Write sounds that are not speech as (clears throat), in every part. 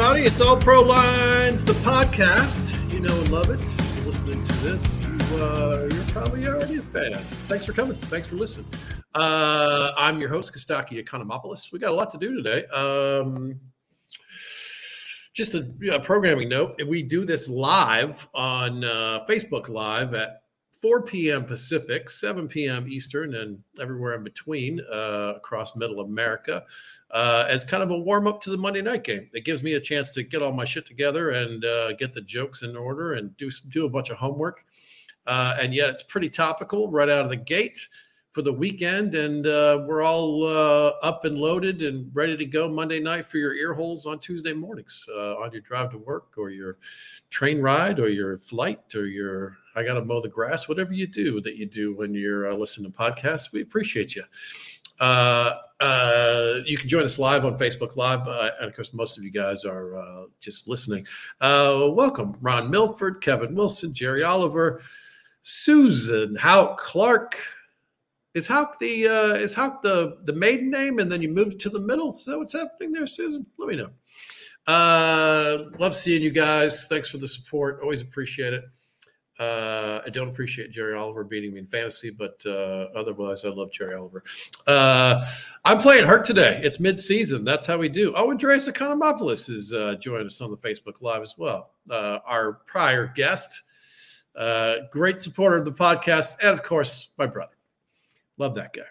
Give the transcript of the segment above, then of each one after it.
Everybody. It's All Pro Lines, the podcast. You know and love it. If you're listening to this, you, uh, you're probably already a fan. Thanks for coming. Thanks for listening. Uh, I'm your host, Kostaki Economopoulos. We got a lot to do today. Um, just a, a programming note: we do this live on uh, Facebook Live at 4 p.m. Pacific, 7 p.m. Eastern, and everywhere in between uh, across Middle America uh, as kind of a warm up to the Monday night game. It gives me a chance to get all my shit together and uh, get the jokes in order and do do a bunch of homework. Uh, and yet it's pretty topical right out of the gate for the weekend, and uh, we're all uh, up and loaded and ready to go Monday night for your ear holes on Tuesday mornings uh, on your drive to work or your train ride or your flight or your I got to mow the grass, whatever you do that you do when you're listening to podcasts. We appreciate you. Uh, uh, you can join us live on Facebook Live. Uh, and of course, most of you guys are uh, just listening. Uh, welcome, Ron Milford, Kevin Wilson, Jerry Oliver, Susan Hauk Clark. Is Hauk the uh, is Hauk the the maiden name, and then you moved to the middle? Is that what's happening there, Susan? Let me know. Uh, love seeing you guys. Thanks for the support. Always appreciate it. Uh, I don't appreciate Jerry Oliver beating me in fantasy, but uh, otherwise, I love Jerry Oliver. Uh, I'm playing hurt today. It's mid-season. That's how we do. Oh, Andreas Economopoulos is uh, joining us on the Facebook Live as well. Uh, our prior guest, uh, great supporter of the podcast, and of course, my brother. Love that guy.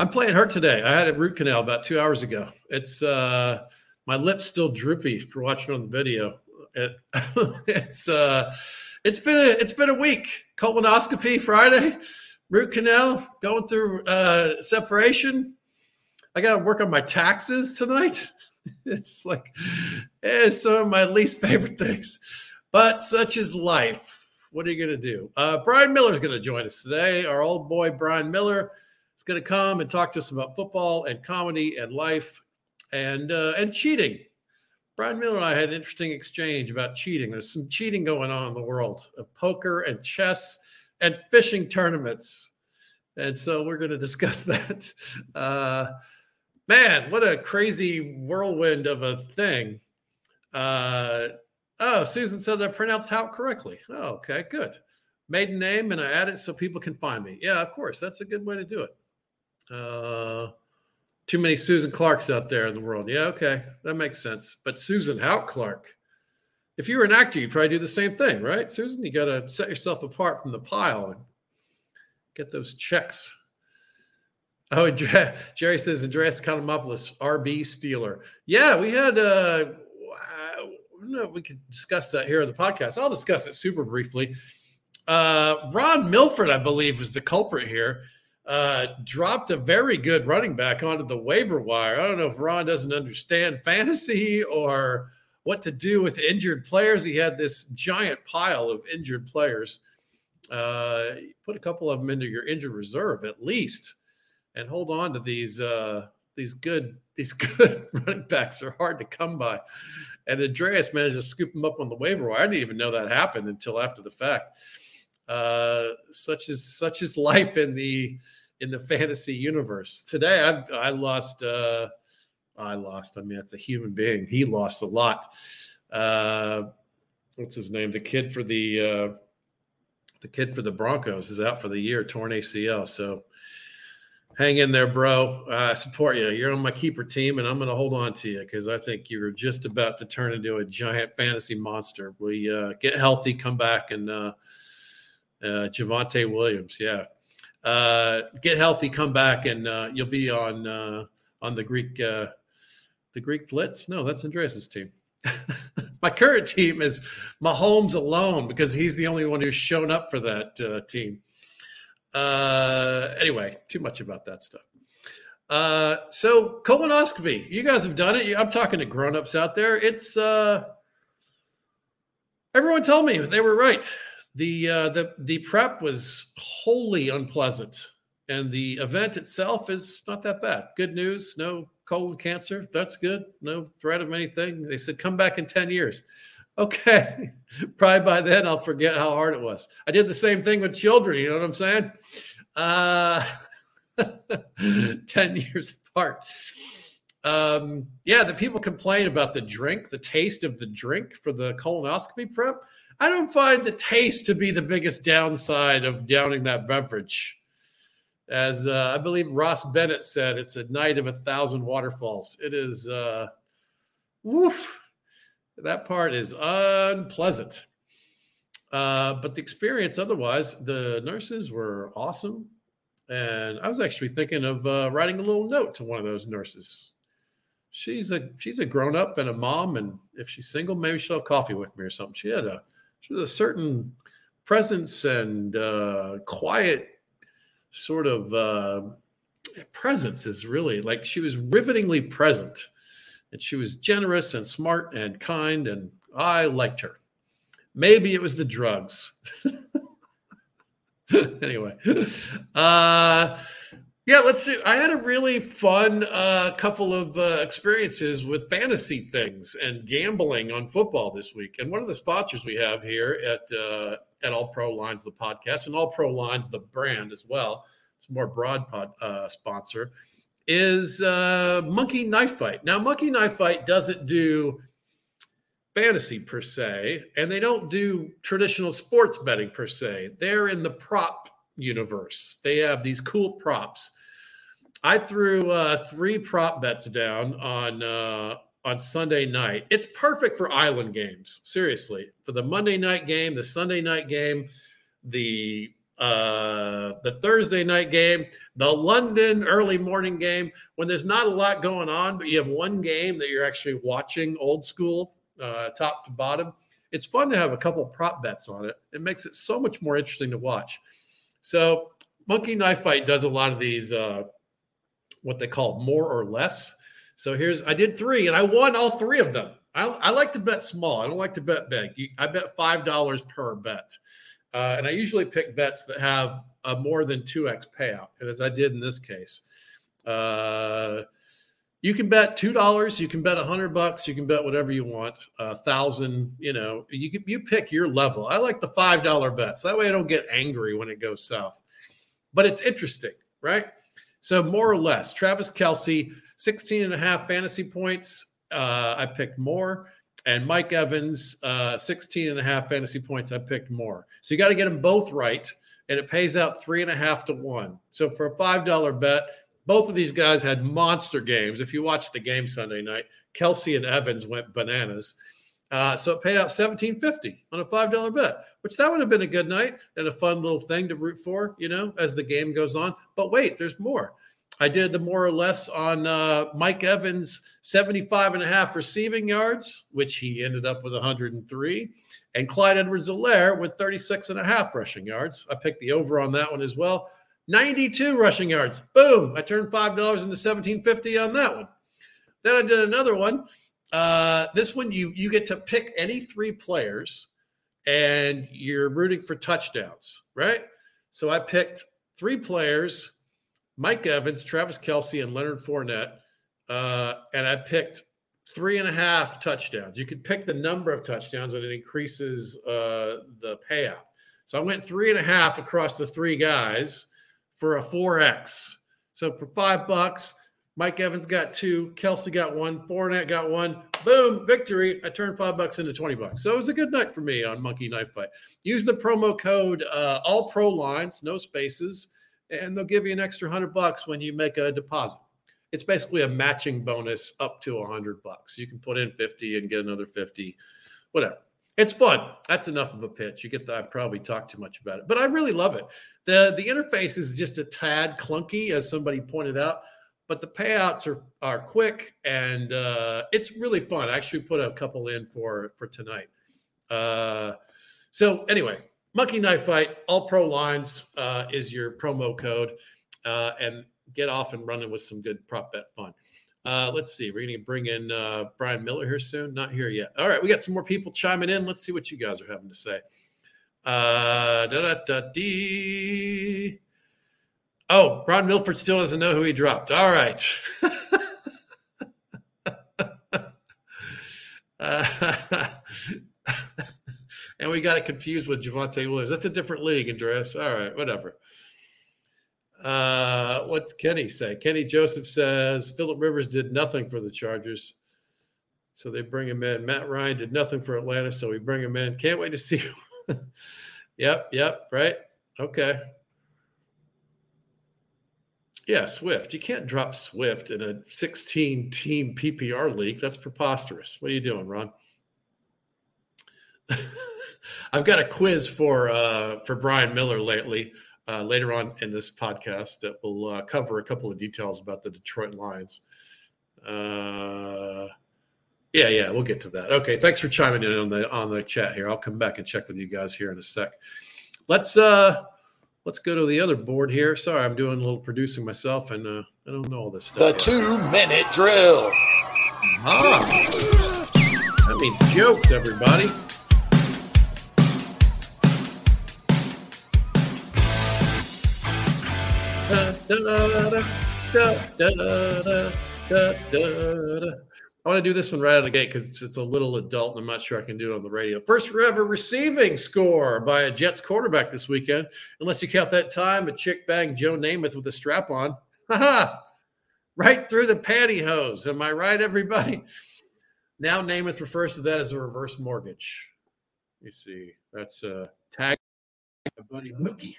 I'm playing hurt today. I had a root canal about two hours ago. It's my lips still droopy for watching on the video it, (laughs) it's uh it's been a it's been a week. Colonoscopy friday root canal going through uh separation. I gotta work on my taxes tonight. (laughs) It's like it's some of my least favorite things. But such is life. What are you gonna do? Uh brian miller is gonna join us today. Our old boy brian miller is gonna come and talk to us about football and comedy and life and uh and cheating Brian Miller and I had an interesting exchange about cheating. There's some cheating going on in the world of poker and chess and fishing tournaments. And so we're going (laughs) to discuss that. Uh, man, what a crazy whirlwind of a thing. Uh, oh, Susan said I pronounced how correctly. Oh, okay, good. Maiden name, and I add it so people can find me. Yeah, of course. That's a good way to do it. Uh, too many Susan Clarks out there in the world. Yeah, okay, that makes sense. But Susan Hauk Clark, if you were an actor, you'd probably do the same thing, right, Susan? You got to set yourself apart from the pile and get those checks. Oh, Jerry says Andreas Economopoulos, RB Steeler. Yeah, we had. Uh, no, we could discuss that here on the podcast. I'll discuss it super briefly. Uh, Ron Milford, I believe, was the culprit here uh, dropped a very good running back onto the waiver wire. I don't know if Ron doesn't understand fantasy or what to do with injured players. He had this giant pile of injured players. Uh, put a couple of them into your injured reserve at least, and hold on to these uh, these good these (laughs) good running backs are hard to come by. And Andreas managed to scoop them up on the waiver wire. I didn't even know that happened until after the fact. Uh, such is such is life in the in the fantasy universe. Today, I, I lost. Uh, I lost. I mean, it's a human being. He lost a lot. Uh, what's his name? The kid for the uh, the kid for the Broncos is out for the year, torn ACL. So hang in there, bro. I support you. You're on my keeper team, and I'm going to hold on to you because I think you're just about to turn into a giant fantasy monster. We uh, get healthy, come back, and uh, uh, Javonte Williams, yeah, uh, get healthy, come back, and uh, you'll be on uh, on the Greek uh, the Greek Blitz. No, that's Andreas's team. (laughs) my current team is Mahomes alone because he's the only one who's shown up for that uh, team. Uh, anyway, too much about that stuff. Uh, so colonoscopy, you guys have done it. I'm talking to grown-ups out there. It's uh, everyone told me they were right. The uh, the the prep was wholly unpleasant, and the event itself is not that bad. Good news, no colon cancer. That's good. No threat of anything. They said come back in 10 years. Okay. (laughs) Probably by then I'll forget how hard it was. I did the same thing with children. You know what I'm saying? Uh, (laughs) 10 years apart. Um, yeah, the people complain about the drink, the taste of the drink for the colonoscopy prep. I don't find the taste to be the biggest downside of downing that beverage. As uh, I believe Ross Bennett said, it's a night of a thousand waterfalls. It is, uh, woof, that part is unpleasant. Uh, but the experience otherwise, the nurses were awesome. And I was actually thinking of uh, writing a little note to one of those nurses. She's a she's a grown up and a mom, and if she's single, maybe she'll have coffee with me or something. She had a she was a certain presence and uh, quiet sort of uh, presence is really like she was rivetingly present. And she was generous and smart and kind and i liked her. Maybe it was the drugs. (laughs) Anyway uh yeah let's see i had a really fun uh, couple of uh, experiences with fantasy things and gambling on football this week and one of the sponsors we have here at uh, at All Pro Lines, the podcast, and All Pro Lines, the brand as well. It's a more broad pod, uh, sponsor. Is uh, Monkey Knife Fight. Now, Monkey Knife Fight doesn't do fantasy per se, and they don't do traditional sports betting per se. They're in the prop universe. They have these cool props. I threw uh, three prop bets down on uh, on Sunday night. It's perfect for island games. Seriously, for the Monday night game, the Sunday night game, the uh, the Thursday night game, the London early morning game, when there's not a lot going on, but you have one game that you're actually watching old school, uh, top to bottom. It's fun to have a couple prop bets on it. It makes it so much more interesting to watch. So, Monkey Knife Fight does a lot of these, uh, what they call more or less. So here's I did three and I won all three of them. I, I like to bet small. I don't like to bet big. I bet five dollars per bet, uh, and I usually pick bets that have a more than two x payout. And as I did in this case, uh, you can bet two dollars. You can bet a hundred bucks. You can bet whatever you want. A thousand. You know, you can, you pick your level. I like the five dollar bets. That way, I don't get angry when it goes south. But it's interesting, right? So more or less, Travis Kelce 16 and a half fantasy points. Uh, I picked more. And Mike Evans, uh, 16 and a half fantasy points. I picked more. So you got to get them both right. And it pays out three and a half to one. So for a $5 bet, both of these guys had monster games. If you watch the game Sunday night, Kelce and Evans went bananas. Uh, so it paid out 1750 on a $5 bet, which that would have been a good night and a fun little thing to root for, you know, as the game goes on. But wait, there's more. I did the more or less on uh, Mike Evans' 75 and a half receiving yards, which he ended up with 103, and Clyde Edwards Helaire with 36 and a half rushing yards. I picked the over on that one as well. 92 rushing yards. Boom. I turned $5 into 1750 on that one. Then I did another one. Uh, this one you you get to pick any three players and you're rooting for touchdowns, right? So I picked three players Mike Evans, Travis Kelce, and Leonard Fournette. Uh, and I picked three and a half touchdowns. You could pick the number of touchdowns and it increases uh, the payout. So I went three and a half across the three guys for a 4X. So for five bucks, Mike Evans got two, Kelce got one, Fournette got one. Boom, victory. I turned five bucks into 20 bucks. So it was a good night for me on Monkey Knife Fight. Use the promo code uh, All Pro Lines, no spaces and they'll give you an extra hundred bucks when you make a deposit. It's basically a matching bonus up to a hundred bucks. You can put in 50 and get another 50, whatever. It's fun. That's enough of a pitch. You get that. I probably talked too much about it, but I really love it. the The interface is just a tad clunky, as somebody pointed out, but the payouts are are quick and uh, it's really fun. I actually put a couple in for for tonight. Uh, so anyway, Monkey Knife Fight, all pro lines uh, is your promo code, uh, and get off and running with some good prop bet fun. Uh, let's see. We're going to bring in uh, Brian Miller here soon. Not here yet. All right, we got some more people chiming in. Let's see what you guys are having to say. Uh. Oh, Ron Milford still doesn't know who he dropped. All right. uh, (laughs) and we got it confused with Javonte Williams. That's a different league, Andreas. All right, whatever. Uh, what's Kenny say? Kenny Joseph says Philip Rivers did nothing for the Chargers, so they bring him in. Matt Ryan did nothing for Atlanta, so we bring him in. Can't wait to see. (laughs) yep, yep, right. Okay. Yeah, Swift. You can't drop Swift in a 16 team PPR league. That's preposterous. What are you doing, Ron? (laughs) I've got a quiz for uh, for Brian Miller lately uh, later on in this podcast that will uh, cover a couple of details about the Detroit Lions. Uh, yeah, yeah, we'll get to that. Okay, thanks for chiming in on the on the chat here. I'll come back and check with you guys here in a sec. Let's uh let's go to the other board here. Sorry, I'm doing a little producing myself, and uh, I don't know all this stuff. The yet. two minute drill. Ah, that means jokes, everybody. I want to do this one right out of the gate because it's, it's a little adult and I'm not sure I can do it on the radio. First ever receiving score by a Jets quarterback this weekend, unless you count that time a chick banged Joe Namath with a strap on. (laughs) right through the pantyhose. Am I right, everybody? Now Namath refers to that as a reverse mortgage. You see, that's a tag My buddy Mookie.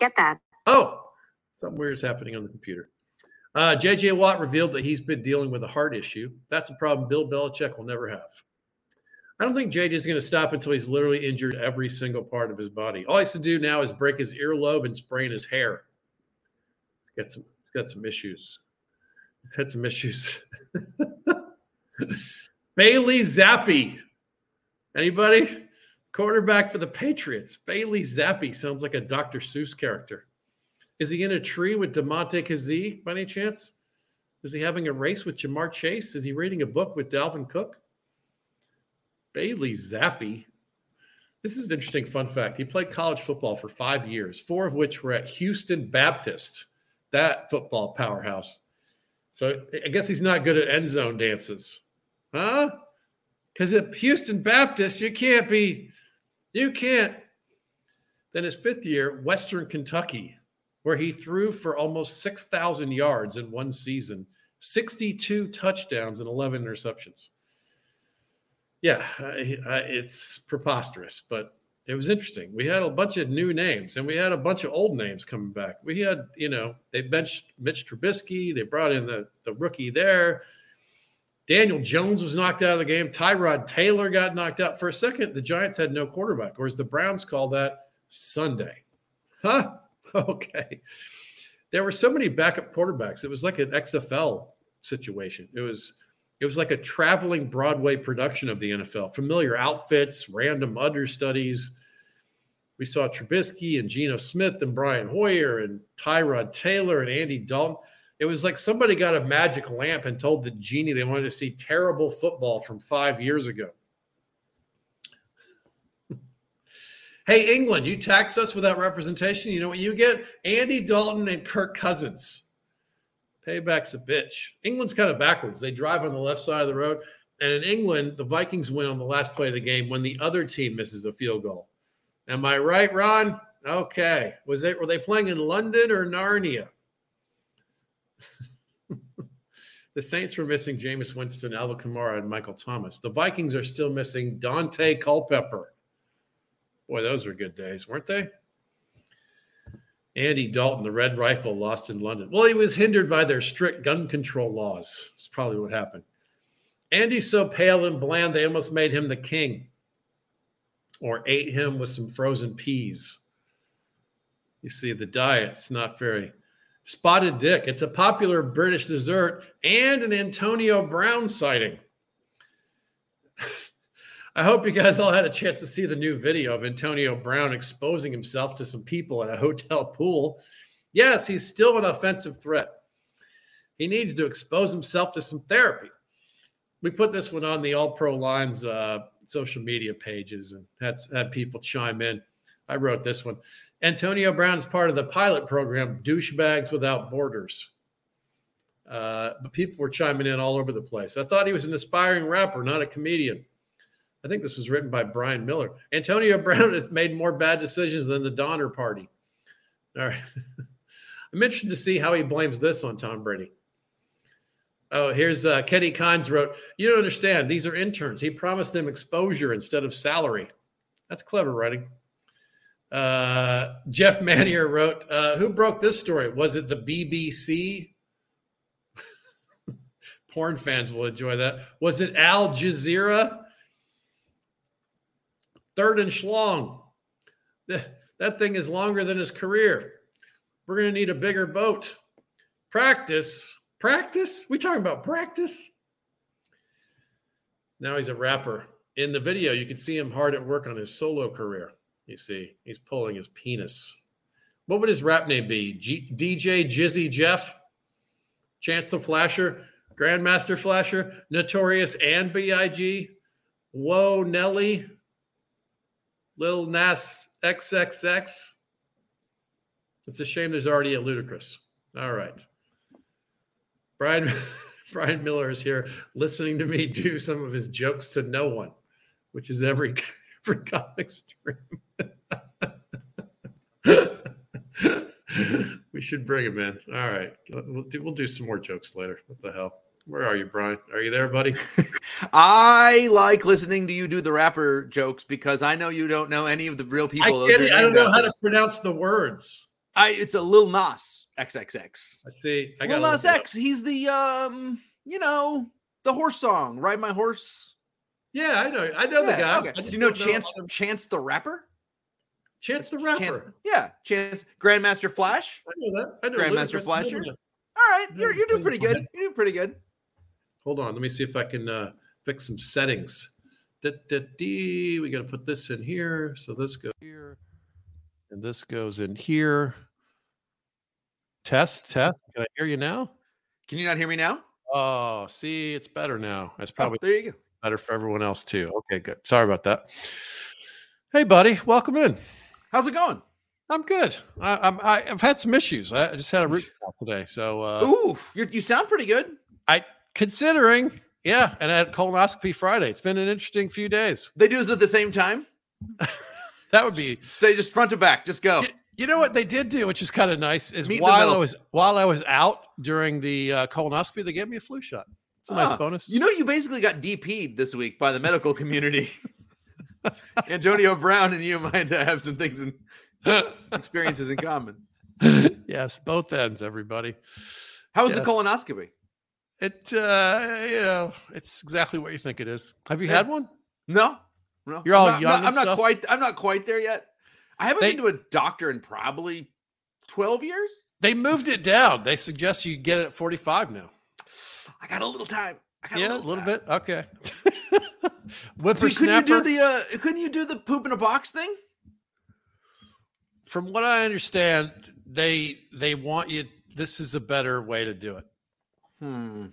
Get that. Oh, something weird is happening on the computer. Uh, JJ Watt revealed that he's been dealing with a heart issue. That's a problem Bill Belichick will never have. I don't think JJ is going to stop until he's literally injured every single part of his body. All he has to do now is break his earlobe and sprain his hair. He's got some, he's got some issues. He's had some issues. (laughs) Bailey Zappe. Anybody? Quarterback for the Patriots. Bailey Zappe sounds like a Dr. Seuss character. Is he in a tree with Damontae Kazee by any chance? Is he having a race with Ja'Marr Chase? Is he reading a book with Dalvin Cook? Bailey Zappe. This is an interesting fun fact. He played college football for five years, four of which were at Houston Baptist, that football powerhouse. So I guess he's not good at end zone dances. Huh? Because at Houston Baptist, you can't be, you can't. Then his fifth year, Western Kentucky, where he threw for almost 6,000 yards in one season, 62 touchdowns and 11 interceptions. Yeah, it's preposterous, but it was interesting. We had a bunch of new names and we had a bunch of old names coming back. We had, you know, they benched Mitch Trubisky, they brought in the, the rookie there. Daniel Jones was knocked out of the game. Tyrod Taylor got knocked out. For a second, the Giants had no quarterback, or as the Browns call that, Sunday. Huh? (laughs) Okay. There were so many backup quarterbacks. It was like an XFL situation. It was it was like a traveling Broadway production of the NFL. Familiar outfits, random understudies. We saw Trubisky and Geno Smith and Brian Hoyer and Tyrod Taylor and Andy Dalton. It was like somebody got a magic lamp and told the genie they wanted to see terrible football from five years ago. (laughs) Hey, England, you tax us without representation. You know what you get? Andy Dalton and Kirk Cousins. Payback's a bitch. England's kind of backwards. They drive on the left side of the road. And in England, the Vikings win on the last play of the game when the other team misses a field goal. Am I right, Ron? Okay. Was they were they playing in London or Narnia? (laughs) the Saints were missing Jameis Winston, Alvin Kamara, and Michael Thomas. The Vikings are still missing Daunte Culpepper. Boy, those were good days, weren't they? Andy Dalton, the Red Rifle, lost in London. Well, he was hindered by their strict gun control laws. That's probably what happened. Andy's so pale and bland, they almost made him the king or ate him with some frozen peas. You see, the diet's not very spotted dick. It's a popular British dessert and an Antonio Brown sighting. (laughs) I hope you guys all had a chance to see the new video of Antonio Brown exposing himself to some people at a hotel pool. Yes, he's still an offensive threat. He needs to expose himself to some therapy. We put this one on the All Pro Lines uh, social media pages and had, had people chime in. I wrote this one. Antonio Brown is part of the pilot program, Douchebags Without Borders. Uh, but people were chiming in all over the place. I thought he was an aspiring rapper, not a comedian. I think this was written by Brian Miller. Antonio (laughs) Brown has made more bad decisions than the Donner Party. All right. (laughs) I'm interested to see how he blames this on Tom Brady. Oh, here's uh, Kenny Kines wrote, You don't understand. These are interns. He promised them exposure instead of salary. That's clever writing. Uh, Jeff Manier wrote, uh, Who broke this story? Was it the BBC? (laughs) Porn fans will enjoy that. Was it Al Jazeera? Third and schlong. That thing is longer than his career. We're going to need a bigger boat. Practice. Practice? We talking about practice? Now he's a rapper. In the video, you can see him hard at work on his solo career. You see, he's pulling his penis. What would his rap name be? G- DJ Jizzy Jeff? Chance the Flasher? Grandmaster Flasher? Notorious and B.I.G.? Whoa, Nelly? Lil Nas XXX? It's a shame there's already a Ludacris. All right. Brian (laughs) Brian Miller is here listening to me do some of his jokes to no one, which is every (laughs) every comic stream. (laughs) we should bring him in. All right, we'll do, we'll do some more jokes later. What the hell? Where are you, Brian? Are you there, buddy? (laughs) I like listening to you do the rapper jokes because I know you don't know any of the real people. I, get it. I don't know how to pronounce the words. I it's a Lil Nas XXX. I see. I Lil Nas X. He's the um, you know, the horse song, "Ride My Horse." Yeah, I know. I know yeah, the guy. Okay. Do you know Chance know Chance the rapper? Chance the rapper. Chance, yeah, Chance Grandmaster Flash. I know that. I know Grandmaster Flasher. All right, you're you're doing pretty good. You're doing pretty good. Hold on, let me see if I can uh, fix some settings. Da, da, dee. We got to put this in here. So this goes here, and this goes in here. Test, test. Can I hear you now? Can you not hear me now? Oh, see, it's better now. It's probably oh, there you go. better for everyone else too. Okay, good. Sorry about that. Hey, buddy, welcome in. How's it going? I'm good. I, I'm, I, have had some issues. I just had a root (laughs) canal today, so uh, ooh, you sound pretty good. I considering, yeah, and I had colonoscopy Friday. It's been an interesting few days. They do this at the same time. (laughs) that would be say just front to back. Just go. You know what they did do, which is kind of nice, is Meet while I was while I was out during the uh, colonoscopy, they gave me a flu shot. It's a nice bonus. You know, you basically got DP'd this week by the medical community. (laughs) Antonio Brown and you might have some things and experiences in common. yes, both ends, everybody. How was yes. the colonoscopy? It, uh, you know, it's exactly what you think it is. Have you yeah. had one? No, no. You're all I'm not, young. I'm not quite. I'm not quite there yet. I haven't they, been to a doctor in probably 12 years. They moved it down. They suggest you get it at 45 now. I got a little time. yeah, a little, a little bit. Okay. (laughs) Whippersnapper. Couldn't you do the uh, couldn't you do the poop in a box thing? From what I understand, they they want you this is a better way to do it. Hmm.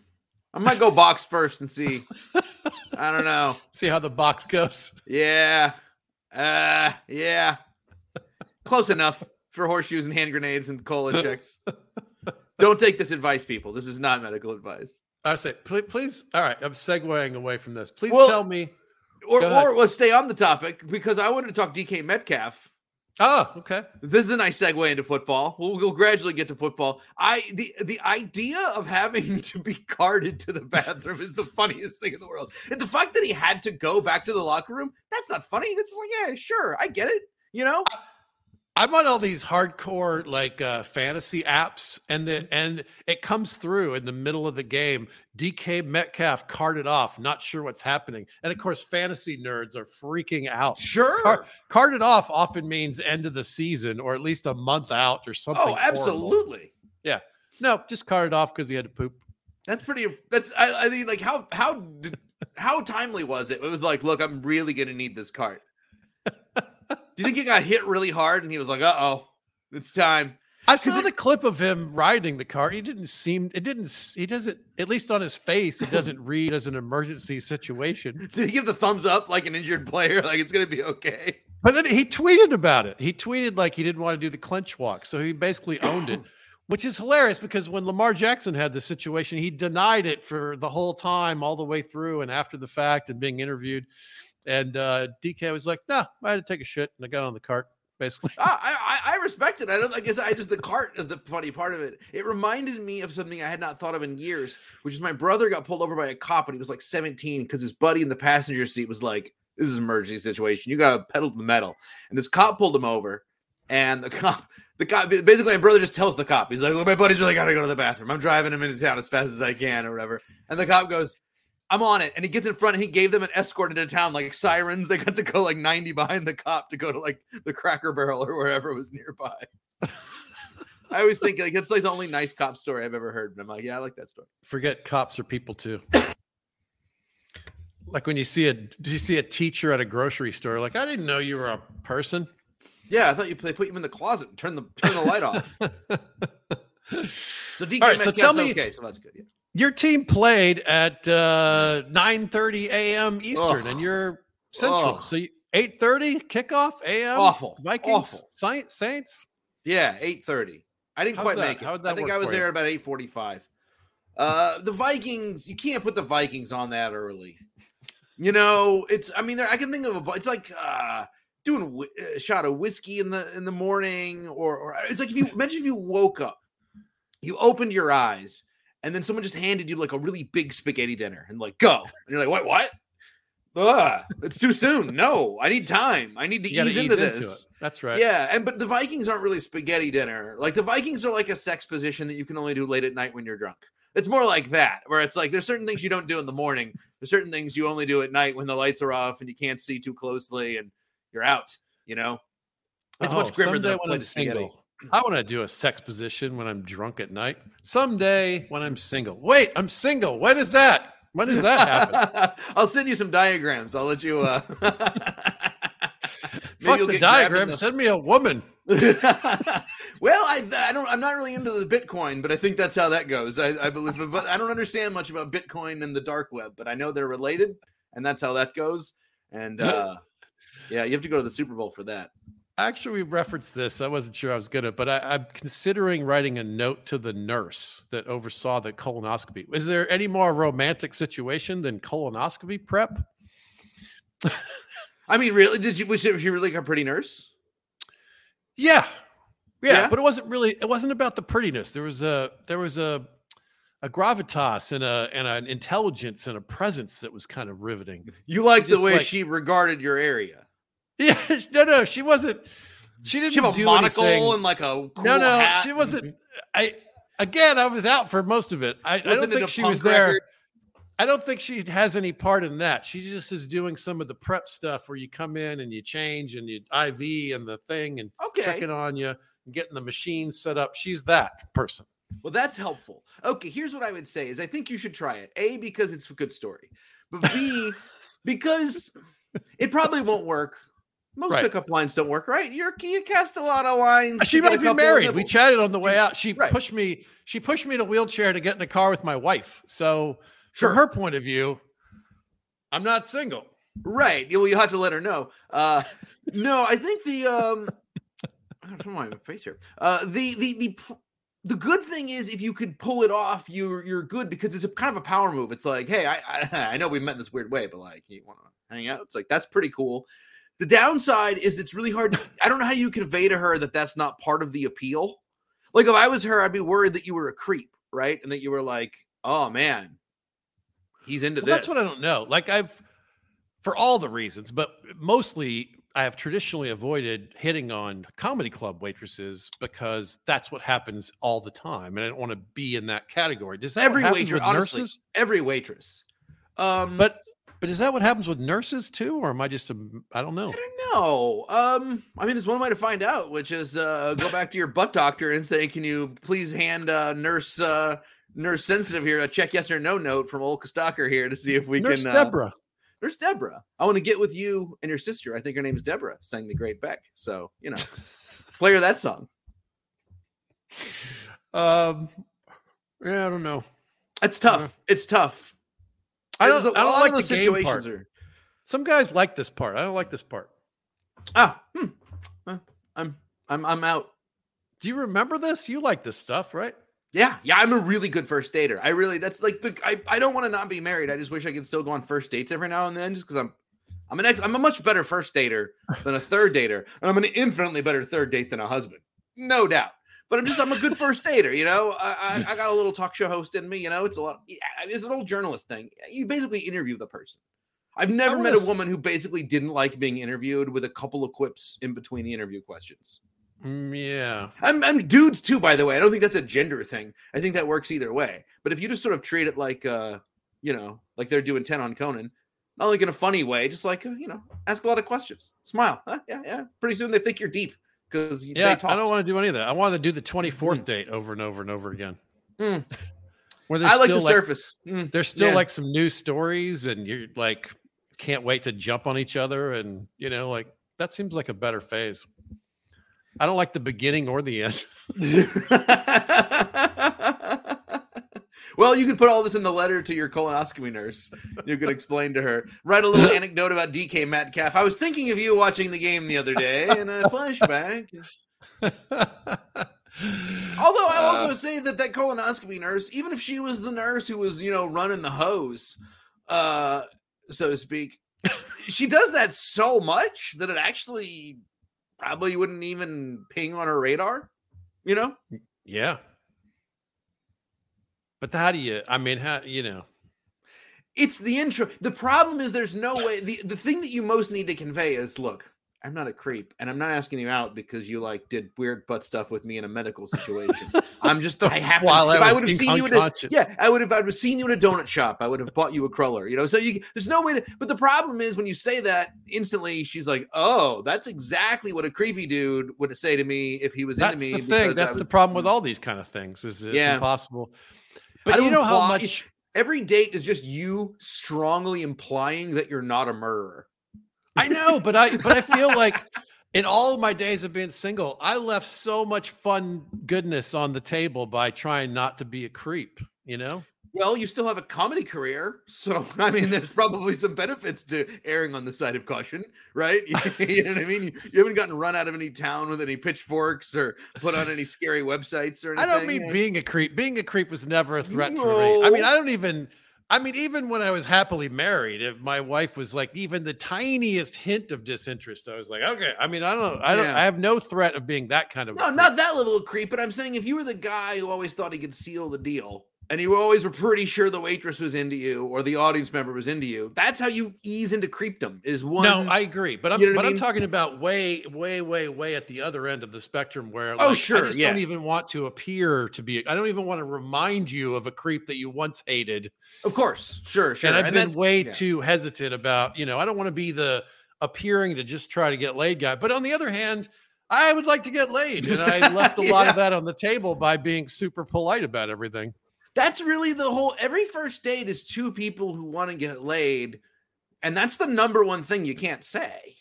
I might go box first and see. (laughs) I don't know. See how the box goes. Yeah. Uh yeah. Close enough for horseshoes and hand grenades and cola checks. (laughs) Don't take this advice, people. This is not medical advice. I say, please, please. All right, I'm segueing away from this. Please well, tell me, or or let's stay on the topic because I wanted to talk DK Metcalf. Oh, okay. This is a nice segue into football. We'll, we'll gradually get to football. I the the idea of having (laughs) to be carted to the bathroom is the funniest thing in the world. And the fact that he had to go back to the locker room, that's not funny. It's like, yeah, sure, I get it. You know. I'm on all these hardcore like uh, fantasy apps, and the and it comes through in the middle of the game. DK Metcalf carted off, not sure what's happening, and of course, fantasy nerds are freaking out. Sure. Car- carted off often means end of the season or at least a month out or something. oh, horrible. absolutely. No, just carted off because he had to poop. That's pretty. That's I, I mean, like how how how timely was it? It was like, look, I'm really gonna need this cart. (laughs) Do you think he got hit really hard and he was like, uh oh, it's time? I saw the clip of him riding the car. He didn't seem. It didn't. He doesn't. At least on his face, it doesn't (laughs) read as an emergency situation. Did he give the thumbs up like an injured player? (laughs) Like it's gonna be okay. But then he tweeted about it. He tweeted like he didn't want to do the clinch walk, so he basically (coughs) owned it, which is hilarious because when Lamar Jackson had the situation, he denied it for the whole time, all the way through and after the fact, and being interviewed. And uh, DK was like, "No, I had to take a shit, and I got on the cart." Basically, I, I I respect it. I don't. I guess I just the cart is the funny part of it. It reminded me of something I had not thought of in years, which is my brother got pulled over by a cop when he was like 17 because his buddy in the passenger seat was like, "This is an emergency situation. You got to pedal to the metal." And this cop pulled him over, and the (laughs) cop, the cop, basically, my brother just tells the cop, he's like, "Look, my buddy's really got to go to the bathroom. I'm driving him into town as fast as I can, or whatever." And the cop goes. I'm on it. And he gets in front and he gave them an escort into town, like sirens. They got to go like 90 behind the cop to go to like the cracker barrel or wherever was nearby. (laughs) I always think like it's like the only nice cop story I've ever heard. And I'm like, yeah, I like that story. forget cops are people too. like when you see a you see a teacher at a grocery store, like I didn't know you were a person. Yeah, I thought you they put you in the closet and turn the turn the light off. (laughs) So DK All right, so tell me- okay, so that's good. Yeah. Your team played at uh 9 30 a.m. Eastern, and you're central. So 8 30 kickoff a.m. Awful. Vikings, Awful. Saints, Saints. Yeah, eight thirty. I didn't How'd quite that- make it. I think I was for you? there about eight forty-five. Uh, the Vikings. You can't put the Vikings on that early. You know, it's. I mean, there. I can think of a. It's like uh, doing a a shot of whiskey in the in the morning, or or it's like if you imagine if you woke up, you opened your eyes, and then someone just handed you like a really big spaghetti dinner, and like go, and you're like, what, what? Ugh, it's too soon. No, I need time. I need to ease ease into this. it. That's right. Yeah, and but the Vikings aren't really spaghetti dinner. Like the Vikings are like a sex position that you can only do late at night when you're drunk. It's more like that, where it's like there's certain things you don't do in the morning. There's certain things you only do at night when the lights are off and you can't see too closely and you're out. You know, it's Oh, much grimmer than a when plate I'm of spaghetti. single. I want to do a sex position when I'm drunk at night. Someday when I'm single. Wait, I'm single. When is that? When does that happen? (laughs) I'll send you some diagrams. I'll let you. uh (laughs) Fuck you'll the diagram. the- Send me a woman. (laughs) well, I I don't I'm not really into the Bitcoin, but I think that's how that goes. I, I believe, but I don't understand much about Bitcoin and the dark web, but I know they're related, and that's how that goes. And uh yeah, you have to go to the Super Bowl for that. Actually, we referenced this. I wasn't sure I was gonna, but I, I'm considering writing a note to the nurse that oversaw the colonoscopy. Is there any more romantic situation than colonoscopy prep? (laughs) I mean, really, did you was she, really like a pretty nurse? Yeah. yeah, Yeah? But it wasn't really. It wasn't about the prettiness. There was a there was a a gravitas and a and an intelligence and a presence that was kind of riveting. You like the way like- she regarded your area. (laughs) Yeah, no, no, she wasn't. She didn't She have a monocle anything. and like a cool no, no, hat. she wasn't. I again, I was out for most of it. I, I don't think she was there. record? I don't think she has any part in that. She just is doing some of the prep stuff where you come in and you change and you IV and the thing and Okay. checking on you and getting the machine set up. She's that person. Well, that's helpful. Okay, here's what I would say is I think you should try it. A because it's a good story. But B (laughs) because it probably won't work. Most Right. pickup lines don't work, right? You're you cast a lot of lines. She to get a might be married. We chatted on the way out. She right. pushed me. She pushed me in a wheelchair to get in the car with my wife. So Sure. from her point of view, I'm not single. Right. Well, you'll have to let her know. Uh no, I think the um I don't know why I have a face here. Uh the the the the good thing is if you could pull it off, you're you're good because it's a kind of a power move. It's like, hey, I I, (laughs) I know we met in this weird way, but like you want to hang out. It's like that's pretty cool. The downside is it's really hard. To, I don't know how you convey to her that that's not part of the appeal. Like if I was her, I'd be worried that you were a creep, right? And that you were like, oh man, he's into Well, this. that's what I don't know. Like I've, for all the reasons, but mostly I have traditionally avoided hitting on comedy club waitresses because that's what happens all the time, and I don't want to be in that category. Does that every waitress, honestly, nurses? every waitress. Um, But but is that what happens with nurses too, or am I just a I don't know? I don't know. Um, I mean, there's one way to find out, which is uh, go back to your butt doctor and say, "Can you please hand uh, nurse uh, nurse sensitive here a check yes or no note from old Stocker here to see if we Nurse can." Uh, Deborah. Nurse Deborah, I want to get with you and your sister. I think her name's Deborah. Sang the great Beck. So you know, play her that song. (laughs) Um, yeah, I don't know. It's tough. It's tough. I don't. A I don't like the game part. are. Some guys like this part. I don't like this part. Ah, hmm. I'm I'm I'm out. Do you remember this? You like this stuff, right? Yeah, yeah, I'm a really good first dater. I really that's like the I, I don't want to not be married. I just wish I could still go on first dates every now and then just because I'm I'm an ex, I'm a much better first dater than a third dater, and I'm an infinitely better third date than a husband, no doubt. But I'm just I'm a good first dater, you know. I, I I got a little talk show host in me, you know. It's a lot. It's an old journalist thing. You basically interview the person. I've never met a woman who basically didn't like being interviewed with a couple of quips in between the interview questions. Mm, yeah. I'm, I'm dudes too, by the way. I don't think that's a gender thing. I think that works either way. But if you just sort of treat it like, uh, you know, like they're doing 10 on Conan, not like in a funny way, just like, uh, you know, ask a lot of questions, smile. Huh? Yeah, yeah. Pretty soon they think you're deep because Yeah. I don't want to do any of that. I want to do the 24th date over and over and over again. Mm. (laughs) Where I like the like, surface. Mm. there's still Yeah. like some new stories and you're like can't wait to jump on each other and you know like that seems like a better phase i don't like the beginning or the end (laughs) (laughs) well, you can put all this in the letter to your colonoscopy nurse. You could explain to her. Write a little (laughs) anecdote about DK Metcalf. I was thinking of you watching the game the other day in a (laughs) flashback. (laughs) Although I also Uh, say that that colonoscopy nurse, even if she was the nurse who was, you know, running the hose, uh, so to speak, she does that so much that it actually probably wouldn't even ping on her radar. You know, yeah but how do you i mean how you know it's the intro. The problem is there's no way. The the thing that you most need to convey is, look, I'm not a creep, and I'm not asking you out because you like did weird butt stuff with me in a medical situation. (laughs) I'm just I happen. While I if I was would have seen you at a, yeah, I would have. I would have seen you in a donut shop. I would have bought you a cruller. You know, so you there's no way to. But the problem is when you say that instantly, she's like, oh, that's exactly what a creepy dude would say to me if he was that's into me. the thing that's the problem with mm. all these kind of things is it's Yeah. impossible but you know how much Every date is just you strongly implying that you're not a murderer. I know, but I but I feel like in all of my days of being single, I left so much fun goodness on the table by trying not to be a creep, you know? Well, you still have a comedy career, so (laughs) I mean, there's probably some benefits to erring on the side of caution, right? (laughs) you know what I mean? You, you haven't gotten run out of any town with any pitchforks or put on any scary websites or anything. I don't mean being a creep. Being a creep was never a threat for me. I mean, I don't even I mean, even when I was happily married, if my wife was like even the tiniest hint of disinterest, I was like, okay. I mean, I don't I don't Yeah. I have no threat of being that kind of No, not that level of creep, but I'm saying if you were the guy who always thought he could seal the deal, and you always were pretty sure the waitress was into you or the audience member was into you, that's how you ease into creepdom. Is one. No, I agree, but I'm You know but I I'm mean? talking about way, way, way, way at the other end of the spectrum where Oh, like, sure, I just yeah. don't even want to appear to be. I don't even want to remind you of a creep that you once hated, of course, sure, sure. and I've been way yeah. too hesitant about. You know, I don't want to be the appearing to just try to get laid guy. But on the other hand, I would like to get laid, and I left a (laughs) lot Yeah. of that on the table by being super polite about everything. That's really the whole. Every first date is two people who want to get laid, and that's the number one thing you can't say.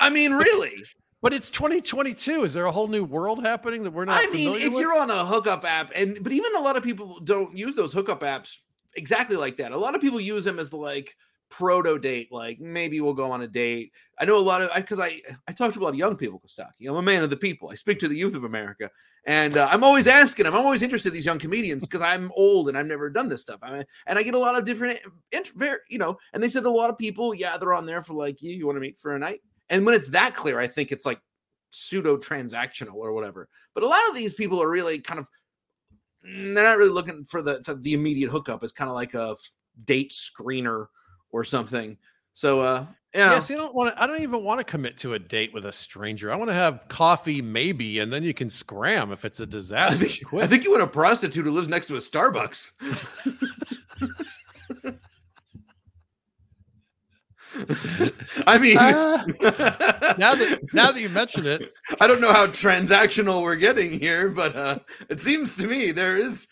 I mean, really. But it's 2022. Is there a whole new world happening that we're not? I mean, if with? you're on a hookup app, and but even a lot of people don't use those hookup apps exactly like that. A lot of people use them as the like proto date, like maybe we'll go on a date. I know a lot of because I, I talk to a lot of young people, Kostaki. I'm a man of the people. I speak to the youth of America, and uh, I'm always asking. I'm always interested in these young comedians because I'm old and I've never done this stuff. I mean, and I get a lot of different, you know. And they said a lot of people, yeah, they're on there for like you. You want to meet for a night, and when it's that clear, I think it's like pseudo transactional or whatever. But a lot of these people are really kind of they're not really looking for the, the immediate hookup. It's kind of like a date screener or something. So uh Yeah. Yes, you don't want to. I don't even want to commit to a date with a stranger. I want to have coffee, maybe, and then you can scram if it's a disaster. think, I think you want a prostitute who lives next to a Starbucks. (laughs) I mean, Ah. (laughs) now that now that you mention it, I don't know how transactional we're getting here, but uh, it seems to me there is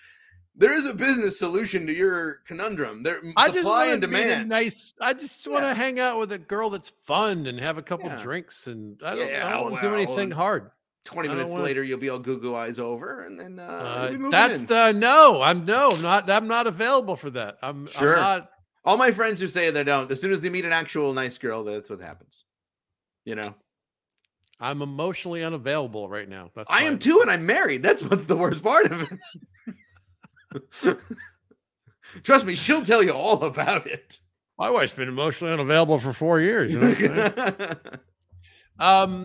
there is a business solution to your conundrum. There, I just supply want and demand. nice. I just want to Yeah. hang out with a girl that's fun and have a couple Yeah. drinks, and I don't, I Yeah, don't want to do anything hard. Twenty minutes wanna- later, you'll be all goo goo eyes over, and then uh, Uh, that's in. the no. I'm no, I'm not. I'm not available for that. I'm, Sure. I'm not. all my friends who say they don't. As soon as they meet an actual nice girl, that's what happens. You know, I'm emotionally unavailable right now. That's I am too, and I'm married. That's what's the worst part of it. (laughs) Trust me, she'll tell you all about it. My wife's been emotionally unavailable for four years. You know (laughs) um,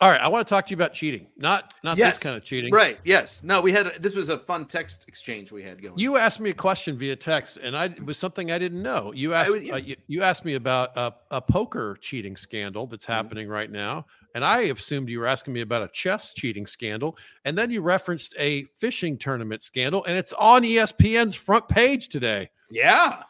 all right, I want to talk to you about cheating. Not not yes, this kind of cheating. Right. Yes. No, we had this was a fun text exchange we had going. You asked me a question via text, and I it was something I didn't know. You asked was- yeah. uh, you, you asked me about a, a poker cheating scandal that's Mm-hmm. happening right now, and I assumed you were asking me about a chess cheating scandal, and then you referenced a fishing tournament scandal, and it's on ESPN's front page today. yeah.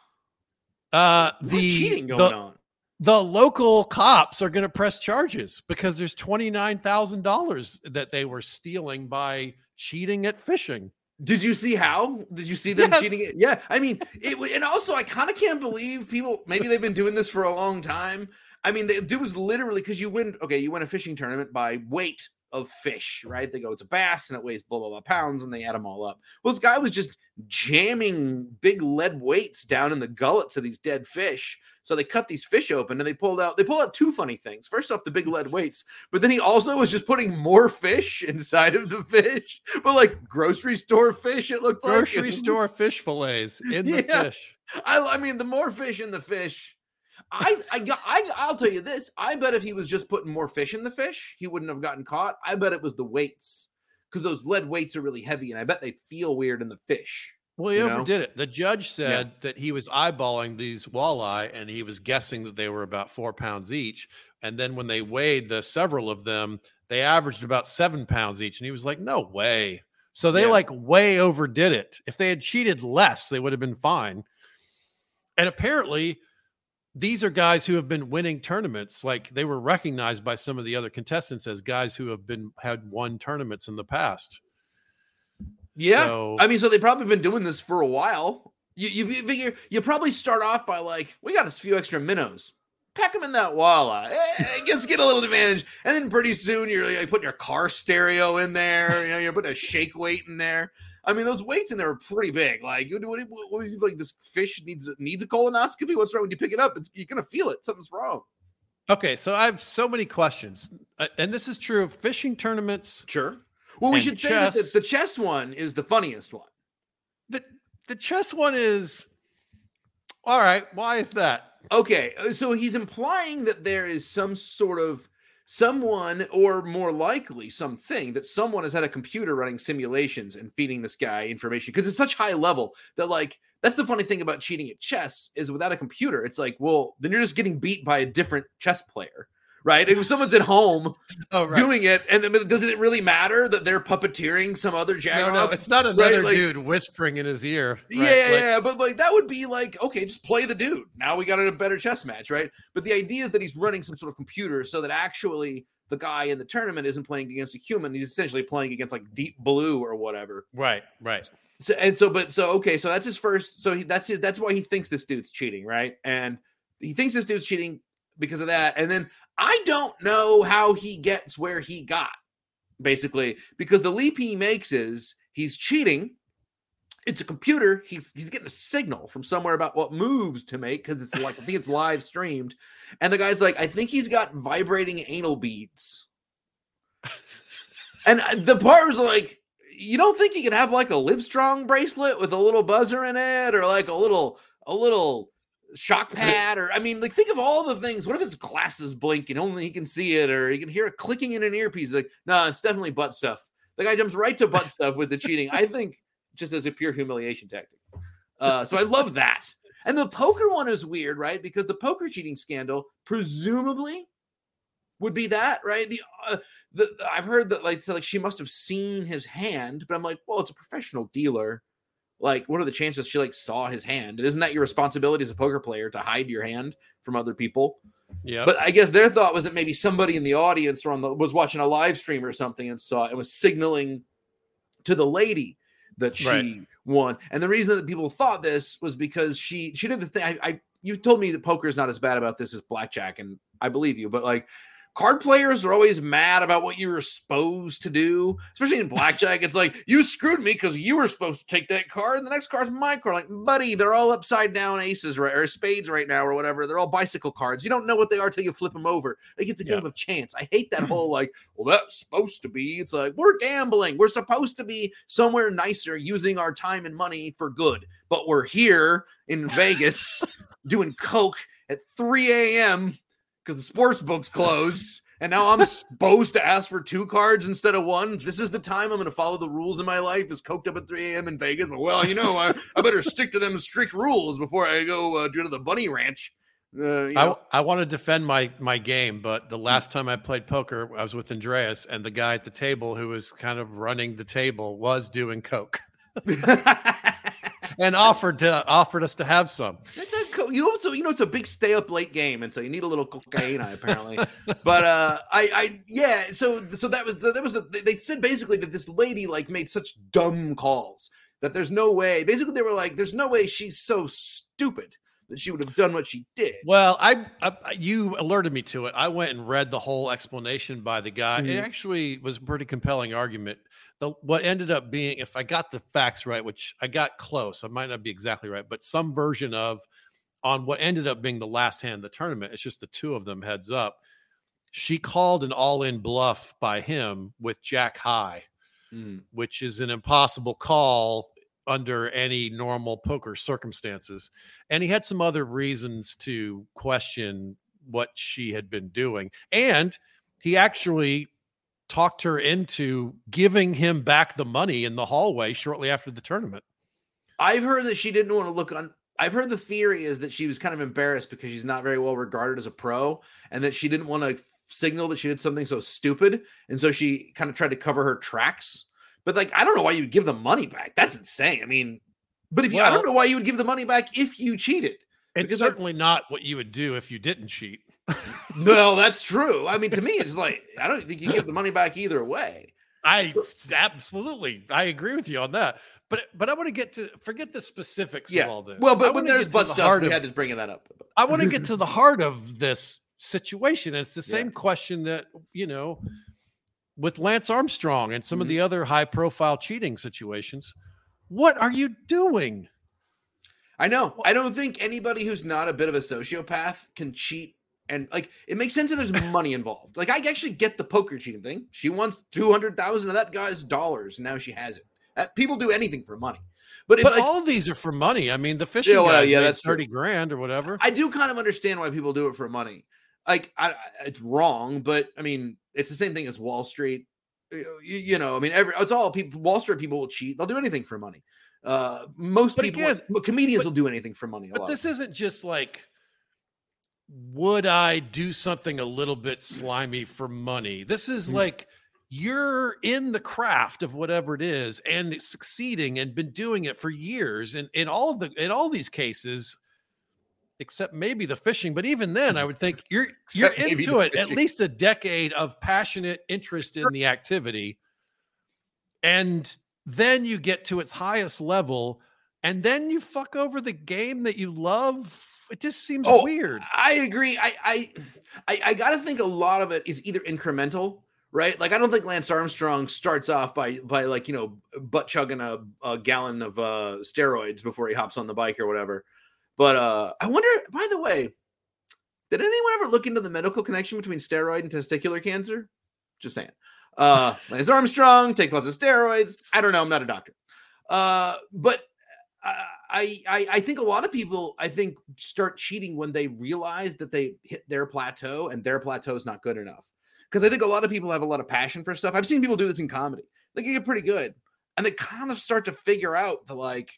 Uh, The the cheating the- going on. The local cops are going to press charges because there's twenty nine thousand dollars that they were stealing by cheating at fishing. Did you see how? Did you see them Yes. cheating it? Yeah. I mean, it and also I kind of can't believe people maybe they've been doing this for a long time. I mean, they do was literally because you win okay, you win a fishing tournament by weight of fish, right? They go, it's a bass and it weighs blah blah blah pounds, and they add them all up. Well, this guy was just jamming big lead weights down in the gullets of these dead fish. So they cut these fish open and they pulled out they pulled out two funny things. First off, the big lead weights, but then he also was just putting more fish (laughs) inside of the fish, but like grocery store fish. It looked Grocery like Grocery (laughs) store fish fillets in the Yeah. fish. I, I mean, the more fish in the fish, I, I, I, I'll tell you this. I bet if he was just putting more fish in the fish, he wouldn't have gotten caught. I bet it was the weights because those lead weights are really heavy, and I bet they feel weird in the fish. Well, he You know? overdid it. The judge said that he was eyeballing these walleye and he was guessing that they were about four pounds each. And then when they weighed the several of them, they averaged about seven pounds each. And he was like, no way. So they Yeah. like way overdid it. If they had cheated less, they would have been fine. And apparently, these are guys who have been winning tournaments. Like they were recognized by some of the other contestants as guys who have been had won tournaments in the past. Yeah, So- I mean, so they've probably been doing this for a while. You, you you figure you probably start off by like, we got a few extra minnows. Pack them in that walleye. Eh, Let's (laughs) get a little advantage, and then pretty soon you're like putting your car stereo in there. You know, you're putting a shake weight in there. I mean, those weights in there are pretty big. Like, what, what, what, you like? This fish needs needs a colonoscopy. What's wrong when you pick it up? It's you're gonna feel it. Something's wrong. Okay, so I have so many questions, uh, and this is true of fishing tournaments. Sure. Well, we should say that the, chess. the chess one is the funniest one. The the chess one is all right. Why is that? Okay, uh, so he's implying that there is some sort of someone, or more likely, something that someone has had a computer running simulations and feeding this guy information because it's such high level that, like, that's the funny thing about cheating at chess is without a computer, it's like, well, then you're just getting beat by a different chess player, right? If someone's at home Oh, right. doing it, and then doesn't it really matter that they're puppeteering some other jack no, no, it's not another like- dude whispering in his ear. Yeah, right? yeah, Like, yeah, but like that would be like okay, just play the dude. Now we got a better chess match, right? But the idea is that he's running some sort of computer so that actually the guy in the tournament isn't playing against a human. He's essentially playing against like Deep Blue or whatever. Right, right. So and so, but so okay, so that's his first. So he, that's his. That's why he thinks this dude's cheating, right? And he thinks this dude's cheating because of that. And then I don't know how he gets where he got, basically, because the leap he makes is he's cheating. It's a computer. He's he's getting a signal from somewhere about what moves to make because it's like I think it's live streamed, and the guy's like, I think he's got vibrating anal beads. And uh, the part was like, you don't think you could have like a Livestrong bracelet with a little buzzer in it, or like a little a little shock (laughs) pad, or I mean, like think of all the things. What if his glasses blink and only he can see it, or he can hear a clicking in an earpiece? Like, no, it's definitely butt stuff. The guy jumps right to butt (laughs) stuff with the cheating. I think just as a pure humiliation tactic. Uh, so I love that. And the poker one is weird, right? Because the poker cheating scandal presumably would be that, right? The uh, the I've heard that like so like she must have seen his hand, but I'm like, well, it's a professional dealer. Like, what are the chances she like saw his hand? And isn't that your responsibility as a poker player to hide your hand from other people? Yeah. But I guess their thought was that maybe somebody in the audience or on the was watching a live stream or something and saw it and was signaling to the lady that she Right. won. And the reason that people thought this was because she she did the thing. I, I you told me that poker is not as bad about this as blackjack, and I believe you. But like card players are always mad about what you were supposed to do, especially in (laughs) blackjack. it's like you screwed me because you were supposed to take that card, and the next card's my card. Like, buddy, they're all upside down aces right or spades right now or whatever. They're all bicycle cards. You don't know what they are till you flip them over. Like it's a Yeah. game of chance. I hate that hmm. whole like, well, that's supposed to be. It's like we're gambling. We're supposed to be somewhere nicer, using our time and money for good, but we're here in (laughs) Vegas doing coke at 3 a.m because the sports books close. And now I'm supposed to ask for two cards instead of one. This is the time I'm going to follow the rules in my life. Is coked up at 3 a.m. in Vegas. But well, you know, I, I better stick to them strict rules before I go uh, to the bunny ranch. Uh, you I. I want to defend my my game, but the last time I played poker, I was with Andreas, and the guy at the table who was kind of running the table was doing coke (laughs) and offered to offered us to have some. That's a co- you also you know it's a big stay up late game, and so you need a little cocaine apparently. but uh, I I yeah, so so that was that was the, they said basically that this lady like made such dumb calls that there's no way. Basically, they were like, there's no way she's so stupid that she would have done what she did. Well, I, I you alerted me to it. I went and read the whole explanation by the guy. It Mhm. actually was a pretty compelling argument. The what ended up being, if I got the facts right, which I got close, I might not be exactly right, but some version of on what ended up being the last hand of the tournament. It's just the two of them heads up. She called an all-in bluff by him with Jack High, Mm. which is an impossible call under any normal poker circumstances. And he had some other reasons to question what she had been doing. And he actually talked her into giving him back the money in the hallway shortly after the tournament. I've heard that she didn't want to look on. I've heard the theory is that she was kind of embarrassed because she's not very well regarded as a pro, and that she didn't want to signal that she did something so stupid, and so she kind of tried to cover her tracks. But like, I don't know why you would give the money back. That's insane. I mean, but if you, I don't know why you would give the money back if you cheated. It's Because I- certainly not what you would do if you didn't cheat. (laughs) No, that's true. I mean, to me, it's like I don't think you give the money back either way. I absolutely I agree with you on that. But but I want to get to forget the specifics Yeah. of all this. Well, I but when there's get to butt the stuff, heart we of- had to bring that up. I want to get to the heart of this situation. And it's the Yeah. same question that, you know, with Lance Armstrong and some of Mhm. the other high profile cheating situations. What are you doing? I know. I don't think anybody who's not a bit of a sociopath can cheat. And like, it makes sense that there's (laughs) money involved. Like, I actually get the poker cheating thing. She wants two hundred thousand of that guy's dollars, and now she has it. Uh, people do anything for money, but, if, But like, all of these are for money. I mean, the fishing Yeah, well, yeah, that's true. 30 grand or whatever. I do kind of understand why people do it for money. Like, I, it's wrong, but I mean, it's the same thing as Wall Street. You, you know, I mean, every it's all people. Wall Street people will cheat. They'll do anything for money. Uh, most But people, again- but comedians but- will do anything for money. a But lot. this isn't just like would I do something a little bit slimy for money? This is like you're in the craft of whatever it is and succeeding and been doing it for years. And in all of the in all these cases, except maybe the fishing, but even then, I would think (laughs) you're you're into it at least a decade of passionate interest in the activity, and then you get to its highest level, and then you fuck over the game that you love. It just seems Oh, weird. I agree. I I I, I got to think a lot of it is either incremental, right? Like I don't think Lance Armstrong starts off by by like you know butt chugging a, a gallon of uh, steroids before he hops on the bike or whatever. But uh, I wonder. By the way, did anyone ever look into the medical connection between steroid and testicular cancer? Just saying. Uh, Lance Armstrong takes lots of steroids. I don't know. I'm not a doctor. Uh, but uh, I, I I think a lot of people I think start cheating when they realize that they hit their plateau and their plateau is not good enough. Because I think a lot of people have a lot of passion for stuff. I've seen people do this in comedy. They get pretty good, and they kind of start to figure out the like,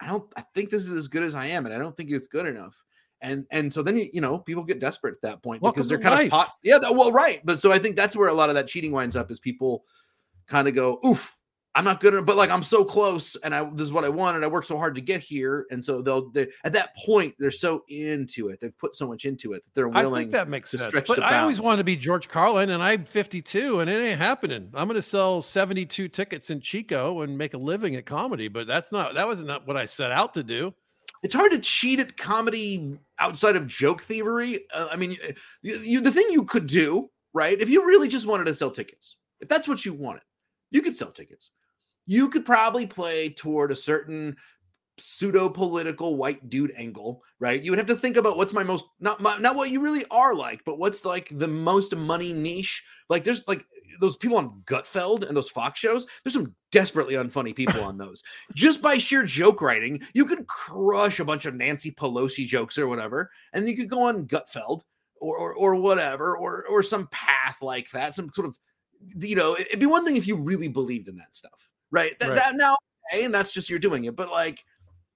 I don't. I think this is as good as I am, and I don't think it's good enough. And and so then you you know people get desperate at that point Welcome because they're kind life. of hot. Yeah, well, right. But so I think that's where a lot of that cheating winds up is people kind of go, oof, I'm not good, enough, but like I'm so close, and I this is what I wanted. I worked so hard to get here, and so they'll they at that point they're so into it. They've put so much into it that they're willing. I think that makes to sense. stretch But I always wanted to be George Carlin, and I'm 52, and it ain't happening. I'm going to sell 72 tickets in Chico and make a living at comedy, but that's not that was not what I set out to do. it's hard to cheat at comedy outside of joke thievery. Uh, I mean, you, you, the thing you could do, right? If you really just wanted to sell tickets, if that's what you wanted, you could sell tickets. You could probably play toward a certain pseudo political white dude angle, right? You would have to think about what's my most not my, not what you really are like, but what's like the most money niche. Like there's like those people on Gutfeld and those Fox shows. There's some desperately unfunny people on those. Just by sheer joke writing, you could crush a bunch of Nancy Pelosi jokes or whatever, and you could go on Gutfeld or or, or whatever, or or some path like that, some sort of you know, it'd be one thing if you really believed in that stuff, right? That, Right. that now, okay, and that's just you're doing it, but like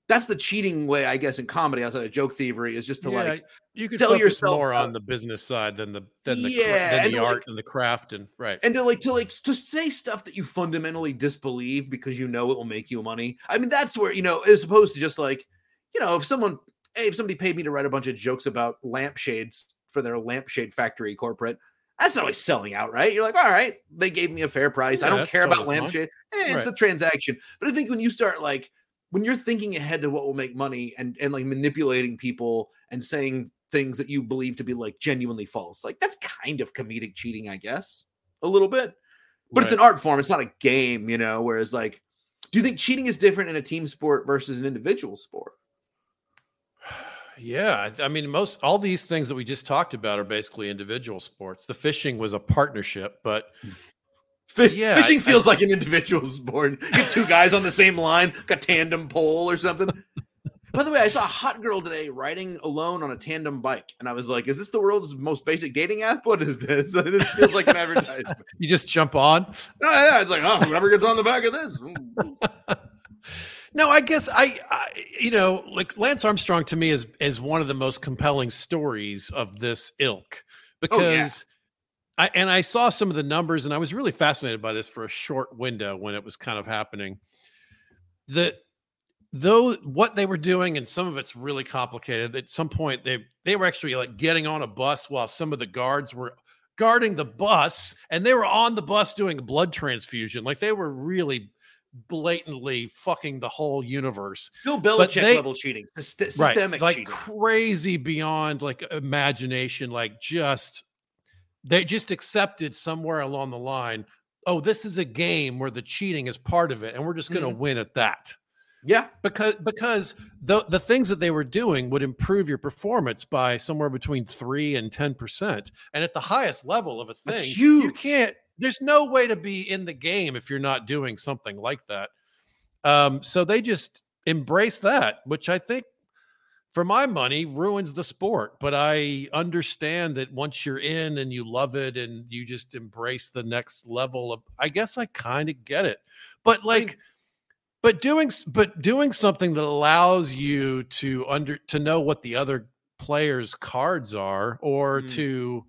that's the cheating way, I guess, in comedy outside of joke thievery is just to Yeah, like you could tell yourself more on the business side than the than the cra- than the like- art and the craft and right. and to like to like to say stuff that you fundamentally disbelieve because you know it will make you money. I mean, that's where you know, as opposed to just like, you know, if someone, hey, if somebody paid me to write a bunch of jokes about lampshades for their lampshade factory corporate, that's not always selling out, right? You're like, all right, they gave me a fair price. I don't care about lampshade. Eh, It's Right. a transaction. But I think when you start like when you're thinking ahead to what will make money and and like manipulating people and saying things that you believe to be like genuinely false, like that's kind of comedic cheating, I guess, a little bit but it's an art form. It's not a game, you know. Whereas, like, do you think cheating is different in a team sport versus an individual sport? Yeah, I I mean, most all these things that we just talked about are basically individual sports. The fishing was a partnership, but hmm. Fi- Yeah, fishing I- feels like an individual sport. Get two guys on the same line, like a tandem pole or something. By the way, I saw a hot girl today riding alone on a tandem bike, and I was like, "Is this the world's most basic dating app? What is this? (laughs) this feels like an advertisement." (laughs) you just jump on. oh, yeah, it's like, "Oh, whoever gets on the back of this." (laughs) No, I guess I, I, you know, like Lance Armstrong to me is is one of the most compelling stories of this ilk Oh, yeah. because I and I saw some of the numbers and I was really fascinated by this for a short window when it was kind of happening. That though what they were doing and some of it's really complicated. At some point they they were actually like getting on a bus while some of the guards were guarding the bus and they were on the bus doing blood transfusion. Like they were really blatantly fucking the whole universe. Bill Belichick they- level cheating, Syst- Right. systemic Like cheating. crazy beyond like imagination, like just they just accepted somewhere along the line, oh, this is a game where the cheating is part of it, and we're just gonna Mm-hmm. win at that. Yeah, Because because the the things that they were doing would improve your performance by somewhere between three and ten percent. And at the highest level of a thing, you can't there's no way to be in the game if you're not doing something like that. Um, so they just embrace that, which I think for my money ruins the sport. But I understand that once you're in and you love it and you just embrace the next level of I guess I kind of get it. But like but doing but doing something that allows you to under to know what the other players' cards are, or Mm. to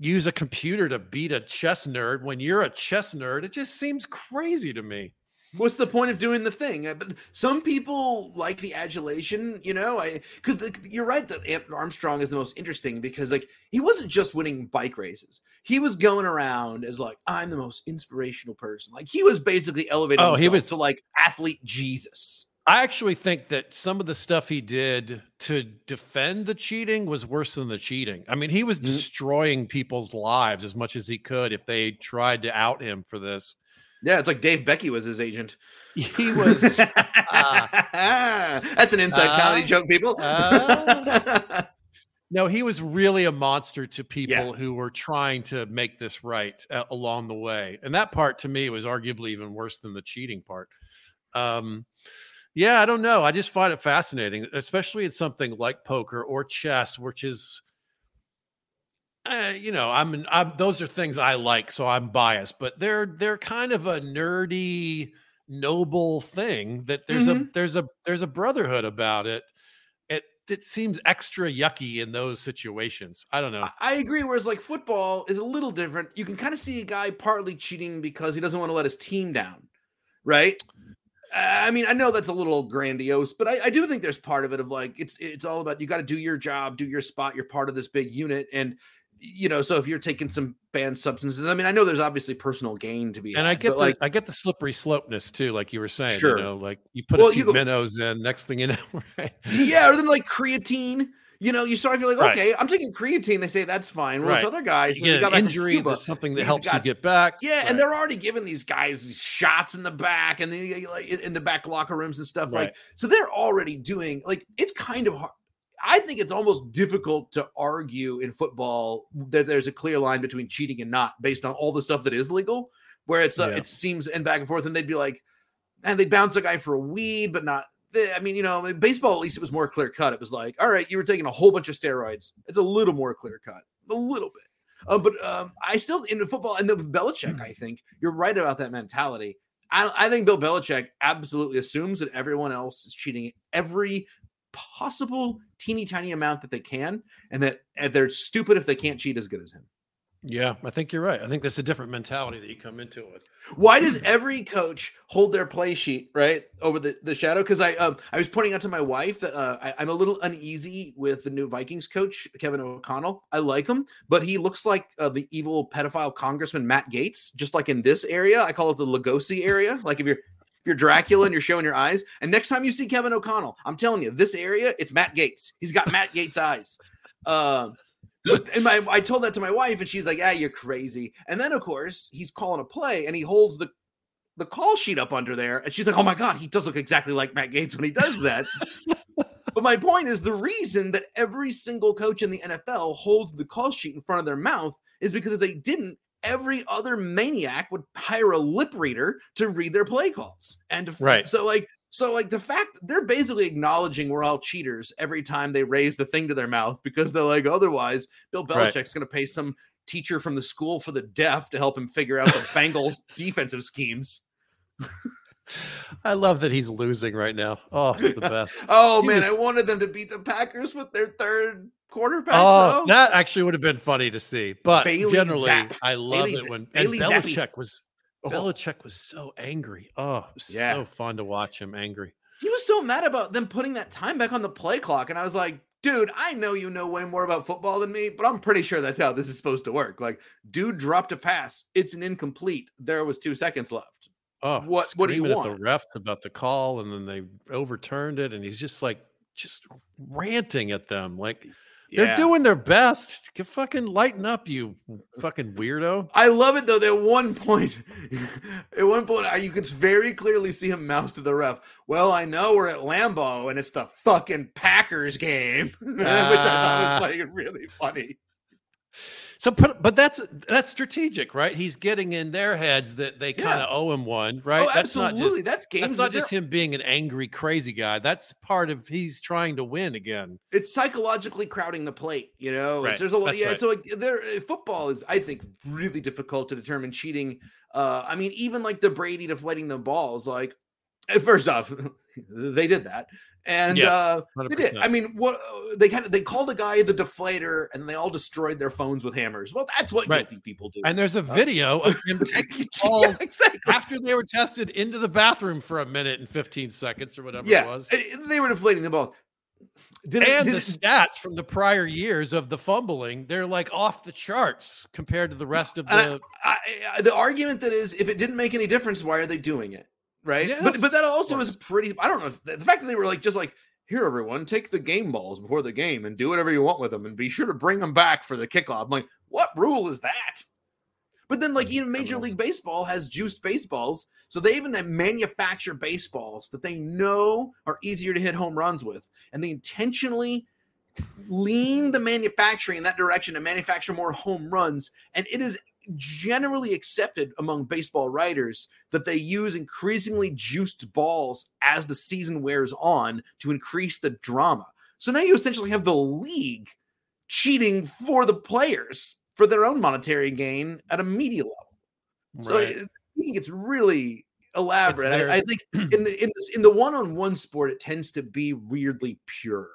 use a computer to beat a chess nerd when you're a chess nerd. It just seems crazy to me. What's the point of doing the thing? Uh, But some people like the adulation, you know. I because you're right that Armstrong is the most interesting because like he wasn't just winning bike races; he was going around as like I'm the most inspirational person. Like he was basically elevating. Oh, he was- to like athlete Jesus. I actually think that some of the stuff he did to defend the cheating was worse than the cheating. I mean, he was Mhm. destroying people's lives as much as he could if they tried to out him for this. Yeah, it's like Dave Becky was his agent. He was (laughs) That's an inside comedy uh, joke, people. uh. (laughs) no, he was really a monster to people Yeah. who were trying to make this right uh, along the way. And that part to me was arguably even worse than the cheating part. Um yeah, I don't know. I just find it fascinating, especially in something like poker or chess, which is uh, you know, I'm, I'm those are things I like, so I'm biased, but they're they're kind of a nerdy, noble thing that there's a there's a there's a brotherhood about it. It it seems extra yucky in those situations. I don't know. I agree. Whereas like football is a little different. You can kind of see a guy partly cheating because he doesn't want to let his team down, right? I mean, I know that's a little grandiose, but I, I do think there's part of it of like it's it's all about you got to do your job, do your spot. You're part of this big unit, and you know, so if you're taking some banned substances, I mean, I know there's obviously personal gain to be, and I get the like I get the slippery slopeness too, like you were saying. Sure. You know, like you put Well, a few go- minnows in, next thing you know, (laughs) right? yeah, or then like creatine. You know, you start to feel like, Right. okay, I'm taking creatine. They say that's fine. Well, Right. the's other guys. You that got an injury, Cuba, there's something that he's helps you get back. Yeah, Right. and they're already giving these guys these shots in the back and the like in the back locker rooms and stuff. Right. Like, so they're already doing like it's kind of hard. I think it's almost difficult to argue in football that there's a clear line between cheating and not based on all the stuff that is legal, where it's uh, Yeah. it seems and back and forth, and they'd be like, and they'd bounce a guy for a weed, but not. I mean, you know, in baseball at least it was more clear cut. It was like, all right, you were taking a whole bunch of steroids. It's a little more clear cut, a little bit. Uh, but um, I still in the football and with Belichick, I think you're right about that mentality. I, I think Bill Belichick absolutely assumes that everyone else is cheating every possible teeny tiny amount that they can, and that and they're stupid if they can't cheat as good as him. Yeah, I think you're right. I think that's a different mentality that you come into it with. Why does every coach hold their play sheet right over the, the shadow? Because I um I was pointing out to my wife that uh, I, I'm a little uneasy with the new Vikings coach Kevin O'Connell. I like him, but he looks like uh, the evil pedophile Congressman Matt Gaetz, just like in this area. I call it the Lugosi area. Like if you're if you're Dracula and you're showing your eyes, and next time you see Kevin O'Connell, I'm telling you, this area it's Matt Gaetz. He's got Matt Gaetz eyes. But and my I told that to my wife, and she's like, "Ah, you're crazy." And then of course he's calling a play, and he holds the the call sheet up under there, and she's like, "Oh my god, he does look exactly like Matt Gaetz when he does that." (laughs) but my point is, the reason that every single coach in the NFL holds the call sheet in front of their mouth is because if they didn't, every other maniac would hire a lip reader to read their play calls. And Right. so like so like the fact they're basically acknowledging we're all cheaters every time they raise the thing to their mouth because they're like otherwise Bill Right. Belichick's going to pay some teacher from the school for the deaf to help him figure out the Bengals (laughs) defensive schemes. I love that he's losing right now. Oh, it's the best. (laughs) Oh He man, was- I wanted them to beat the Packers with their third quarterback. Oh, though. that actually would have been funny to see. But Bailey generally, Zapp. I love Bailey it when Bailey and. Belichick was Oh. Belichick was so angry. Oh, it was Yeah. so fun to watch him angry. He was so mad about them putting that time back on the play clock. And I was like, dude, I know you know way more about football than me, but I'm pretty sure that's how this is supposed to work. Like, dude dropped a pass. It's an incomplete. There was two seconds left. Oh, What- what do you want? at the refs about the call, and then they overturned it, and he's just like just ranting at them, like they're doing their best. Get fucking lighten up, you fucking weirdo. I love it though. That (laughs) at one point, at one point, you could very clearly see him mouth to the ref. Well, I know we're at Lambeau and it's the fucking Packers game, (laughs) which I Ah. thought was like really funny. So, but, but that's that's strategic, right? He's getting in their heads that they kind of owe him one, right? Oh, that's not just That's games. that's not just him being an angry, crazy guy. That's part of he's trying to win again. it's psychologically crowding the plate. You know, It's- Right, there's a that's Yeah, right. so like there, uh, football is, I think, really difficult to determine cheating. Uh, I mean, even like the Brady deflating the balls, like (laughs) First off, they did that, and Yes, uh, they did. I mean, what uh, they had they called a guy the deflator, and they all destroyed their phones with hammers. Well, that's what Right. guilty people do. And there's a video of (laughs) him taking (laughs) Yeah, exactly. after they were tested into the bathroom for a minute and 15 seconds or whatever Yeah, it was. uh, they were deflating the ball. Did, and the stats from the prior years of the fumbling, they're like off the charts compared to the rest of the. I, I, the argument that is, if it didn't make any difference, why are they doing it? Right. but but that also is pretty. I don't know the, the fact that they were like just like here, everyone, take the game balls before the game and do whatever you want with them, and be sure to bring them back for the kickoff. I'm like, what rule is that? But then, like mm, even Major. League Baseball has juiced baseballs, so they even manufacture baseballs that they know are easier to hit home runs with, and they intentionally lean the manufacturing in that direction to manufacture more home runs. And it is generally accepted among baseball writers that they use increasingly juiced balls as the season wears on to increase the drama. So now you essentially have the league cheating for the players for their own monetary gain at a media level. So Right. it, I think it's really elaborate. their- I, I think (clears throat) in the in this, in the one-on-one sport, it tends to be weirdly pure,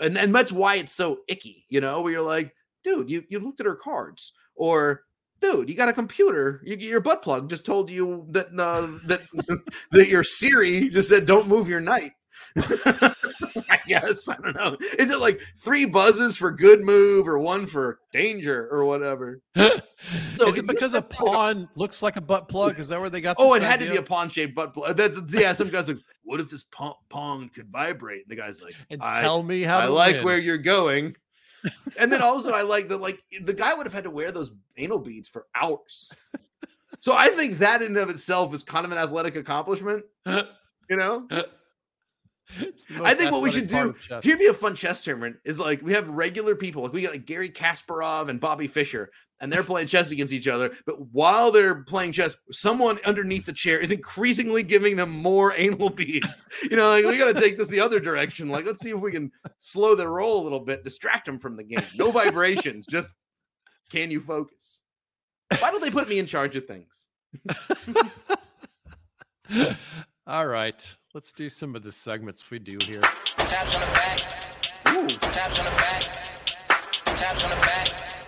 and and that's why it's so icky. You know, where you're like, dude, you you looked at her cards, or dude, you got a computer. You, your butt plug just told you that uh, that (laughs) that your Siri just said, "Don't move your knight." (laughs) I guess I don't know. Is it like three buzzes for good move or one for danger or whatever? (laughs) So is it because a like a- pawn looks like a butt plug? Is that where they got? Oh, it had to be a pawn shaped butt plug. That's yeah. Some guys like, what if this pong, pong could vibrate? And the guy's like, And tell me how. I to like win. where you're going. And then also, I like that. Like the guy would have had to wear those anal beads for hours. So I think that in and of itself is kind of an athletic accomplishment. You know, (laughs) I think what we should do here'd be a fun chess tournament. Is like we have regular people, like we got like Gary Kasparov and Bobby Fischer, and they're playing chess against each other. But while they're playing chess, someone underneath the chair is increasingly giving them more anal (laughs) beads. You know, like we got to take this the other direction. Like let's see if we can slow their roll a little bit, distract them from the game. No vibrations, just can you focus? Why don't they put me in charge of things? (laughs) All right, let's do some of the segments we do here. Taps on the back. Ooh. Taps on the back. Taps on the back.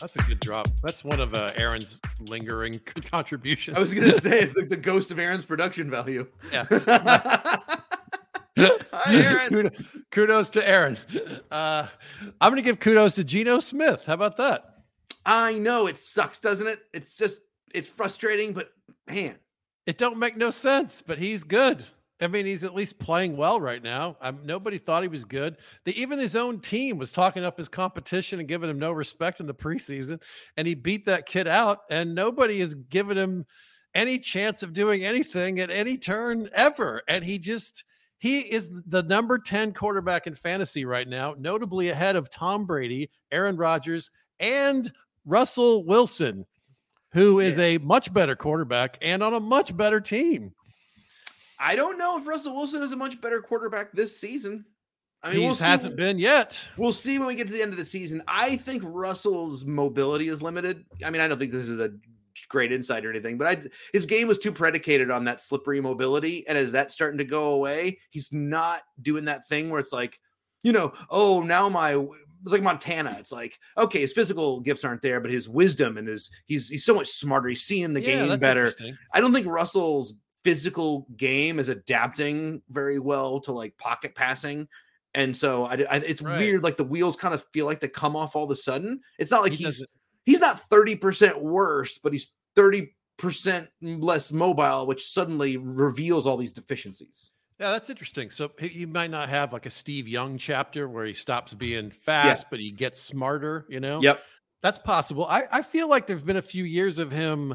That's a good drop. That's one of uh, Aaron's lingering (laughs) contributions. I was gonna say it's like the (laughs) ghost of Aaron's production value. yeah. (laughs) Hi, Aaron. Kudo- Kudos to Aaron. Uh, I'm going to give kudos to Geno Smith. How about that? I know it sucks, doesn't it? It's just it's frustrating, but man, It don't make no sense, but he's good. I mean, he's at least playing well right now. Nobody thought he was good. The, even his own team was talking up his competition and giving him no respect in the preseason, and he beat that kid out. And nobody has given him any chance of doing anything at any turn ever. And he just he is the number 10 quarterback in fantasy right now, notably ahead of Tom Brady, Aaron Rodgers, and Russell Wilson, who is a much better quarterback and on a much better team. I don't know if Russell Wilson is a much better quarterback this season. I mean, he we'll hasn't been yet. We'll see when we get to the end of the season. I think Russell's mobility is limited. I mean, I don't think this is a great insight or anything, but I, his game was too predicated on that slippery mobility. And as that's starting to go away, he's not doing that thing where it's like, you know, oh, now my it's like Montana. It's like, okay, his physical gifts aren't there, but his wisdom and his he's he's so much smarter. He's seeing the Yeah, game better. I don't think Russell's physical game is adapting very well to like pocket passing. And so I, I- it's Right. weird. Like the wheels kind of feel like they come off all of a sudden. It's not like He he's he's not 30% worse, but he's 30% less mobile, which suddenly reveals all these deficiencies. Yeah, that's interesting. So he might not have like a Steve Young chapter where he stops being fast, but he gets smarter, you know? Yep. That's possible. I, I feel like there's been a few years of him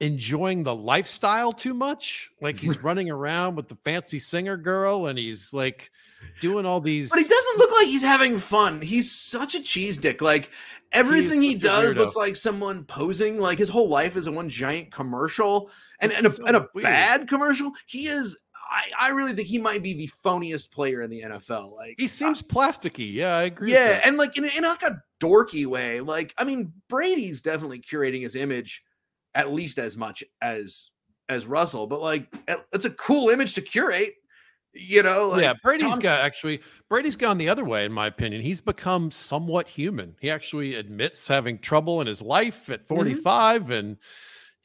enjoying the lifestyle too much. Like he's (laughs) running around with the fancy singer girl and he's like doing all these. But he doesn't look like he's having fun. He's such a cheese dick. Like everything he does looks like someone posing. Like his whole life is a one giant commercial and, and, a, so and a bad commercial. He is I, I really think he might be the phoniest player in the NFL. Like He seems plasticky. Yeah, I agree. with yeah, and like in, in like a dorky way. Like, I mean, Brady's definitely curating his image at least as much as as Russell, but like it's a cool image to curate. You know, like yeah, Brady's Tom- got actually Brady's gone the other way, in my opinion. He's become somewhat human. He actually admits having trouble in his life Mm-hmm. at 45, and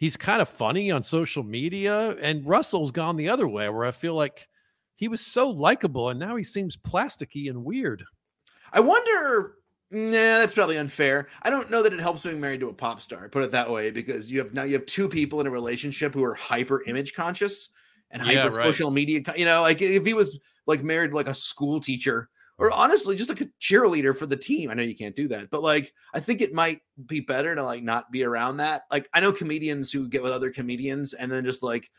he's kind of funny on social media. And Russell's gone the other way, where I feel like he was so likable, and now he seems plasticky and weird. I wonder. Nah, that's probably unfair. I don't know that it helps being married to a pop star. Put it that way, because you have now you have two people in a relationship who are hyper image conscious and hyper Yeah, right. social media. You know, like if he was like married like a school teacher or honestly just like a cheerleader for the team. I know you can't do that, but like I think it might be better to like not be around that. Like I know comedians who get with other comedians and then just like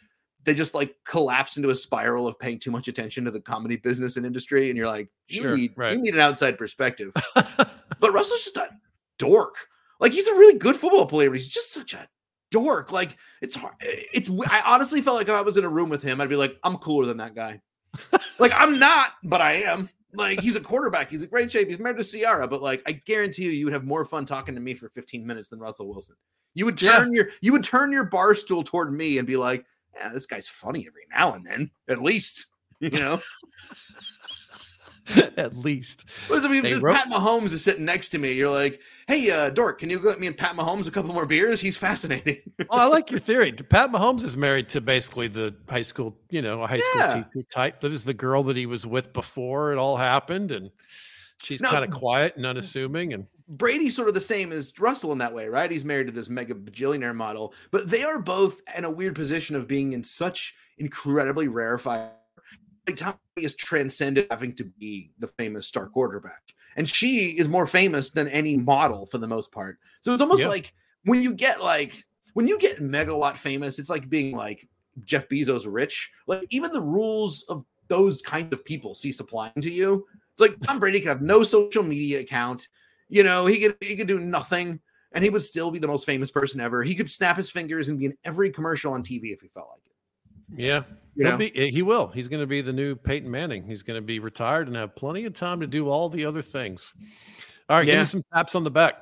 they just like collapse into a spiral of paying too much attention to the comedy business and industry, and you're like, you Sure, need right. you need an outside perspective. (laughs) but Russell's just a dork. Like he's a really good football player, but he's just such a dork. Like it's hard. Eh, it's I honestly felt like if I was in a room with him, I'd be like, I'm cooler than that guy. like I'm not, but I am. Like he's a quarterback. He's in great shape. He's married to Ciara, but like I guarantee you, you would have more fun talking to me for 15 minutes than Russell Wilson. You would Yeah. turn your you would turn your bar stool toward me and be like, yeah, this guy's funny every now and then, at least. You know, (laughs) (laughs) at least. You- if wrote- Pat Mahomes is sitting next to me, you're like, "Hey, uh, Dork, can you get me and Pat Mahomes a couple more beers? He's fascinating." Well, (laughs) I like your theory. Pat Mahomes is married to basically the high school, you know, a high school Yeah. teacher type. That is the girl that he was with before it all happened, and she's kind of quiet and unassuming. And Brady's sort of the same as Russell in that way, right? He's married to this mega bajillionaire model, but they are both in a weird position of being in such incredibly rarefied. Like Tom Brady has transcended having to be the famous star quarterback, and she is more famous than any model for the most part. So it's almost Yeah. like when you get like when you get megawatt famous, it's like being like Jeff Bezos rich. Like even the rules of those kind of people cease applying to you. It's like Tom Brady could have no social media account. You know, he could he could do nothing, and he would still be the most famous person ever. He could snap his fingers and be in every commercial on TV if he felt like it. Yeah, You know? be, eh, he will. He's going to be the new Peyton Manning. He's going to be retired and have plenty of time to do all the other things. All right, give Yeah. me some taps on the back.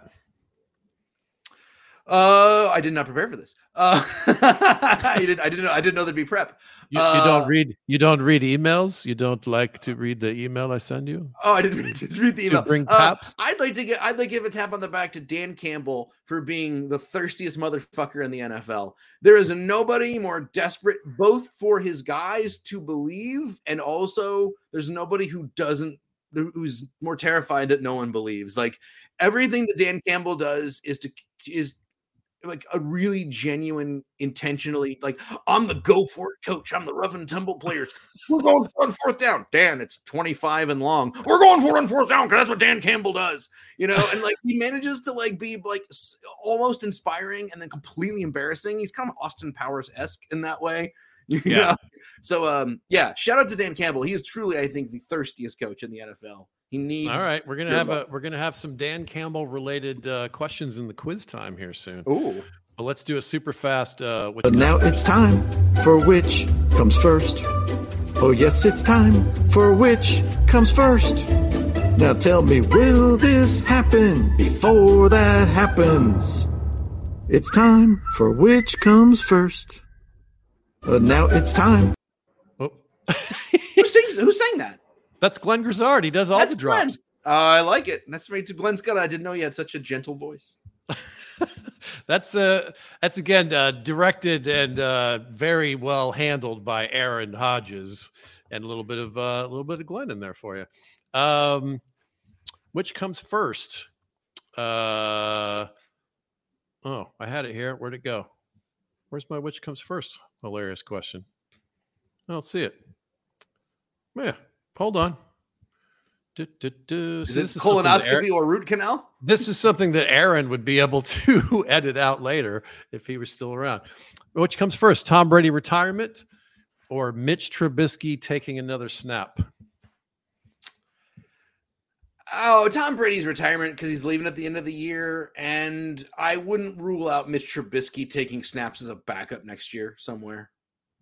Uh, I did not prepare for this. Uh, (laughs) I didn't. I didn't know. I didn't know there'd be prep. You, you Uh, don't read. You don't read emails. You don't like to read the email I send you. Oh, I didn't read, (laughs) didn't read the To email. bring Uh, taps? I'd like to get. I'd like to give a tap on the back to Dan Campbell for being the thirstiest motherfucker in the NFL. There is nobody more desperate, both for his guys to believe, and also there's nobody who doesn't, who's more terrified that no one believes. Like everything that Dan Campbell does is to is like a really genuine, intentionally like I'm the (laughs) go for it coach. I'm the rough and tumble players. We're going for on fourth down. Dan, it's 25 and long. We're going for on fourth down because that's what Dan Campbell does. You know, and like he manages to like be like almost inspiring and then completely embarrassing. He's kind of Austin Powers esque in that way. (laughs) You Yeah. know? So um yeah, shout out to Dan Campbell. He is truly, I think, the thirstiest coach in the NFL. He needs All right, we're gonna have luck. a we're gonna have some Dan Campbell related uh, questions in the quiz time here soon. Ooh. But let's do a super fast. Uh, But now it's time for which comes first. Oh, yes, it's time for which comes first. Now tell me, will this happen before that happens? It's time for which comes first. But now it's time. Oh, (laughs) Who sings who sang that? That's Glenn Grizzard. He does all That's the. Glenn. Uh, I like it. That's right to Glenn Scott. I didn't know he had such a gentle voice. (laughs) That's uh that's again uh, directed and uh, very well handled by Aaron Hodges, and a little bit of uh, a little bit of Glenn in there for you. Um, which comes first? Uh, oh, I had it here. Where'd it go? Where's my which comes first? Hilarious question. I don't see it. Yeah, hold on. Du- du- du. Is See, it this something that Aaron- colonoscopy or root canal? this is something that Aaron would be able to (laughs) edit out later if he was still around. Which comes first, Tom Brady retirement or Mitch Trubisky taking another snap? Oh, Tom Brady's retirement because he's leaving at the end of the year, and I wouldn't rule out Mitch Trubisky taking snaps as a backup next year somewhere.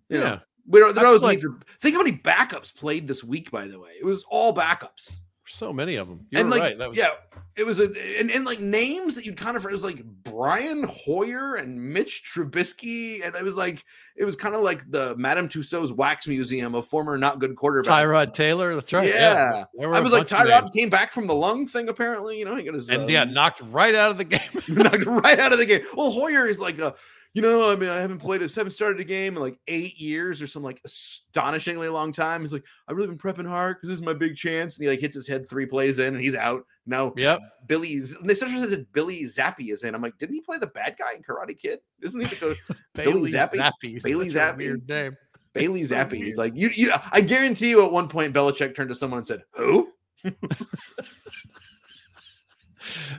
You know, We don't, there I was feel for, think how many backups played this week. By the way, it was all backups. So many of them. You're and like, right. That was, yeah, it was a and, and like names that you'd kind of it was like Brian Hoyer and Mitch Trubisky, and it was like it was kind of like the Madame Tussauds Wax Museum of former not good quarterbacks. Tyrod Taylor. That's right. Yeah, There were I a was like Tyrod came back from the lung thing. Apparently, you know, he got his and yeah, um, knocked right out of the game. (laughs) knocked right out of the game. Well, Hoyer is like a, you know, I mean, I haven't played, a, haven't started a game in like eight years or some like astonishingly long time. He's like, I've really been prepping hard because this is my big chance. And he like hits his head three plays in and he's out. No, yep. Billy's. They sometimes says that Billy Zappe is in. I'm like, didn't he play the bad guy in Karate Kid? Isn't he the (laughs) Billy Zappe? is Bailey Zappe. Weird name. (laughs) Bailey so weird. He's like, you, you. I guarantee you, at one point, Belichick turned to someone and said, "Who?" (laughs)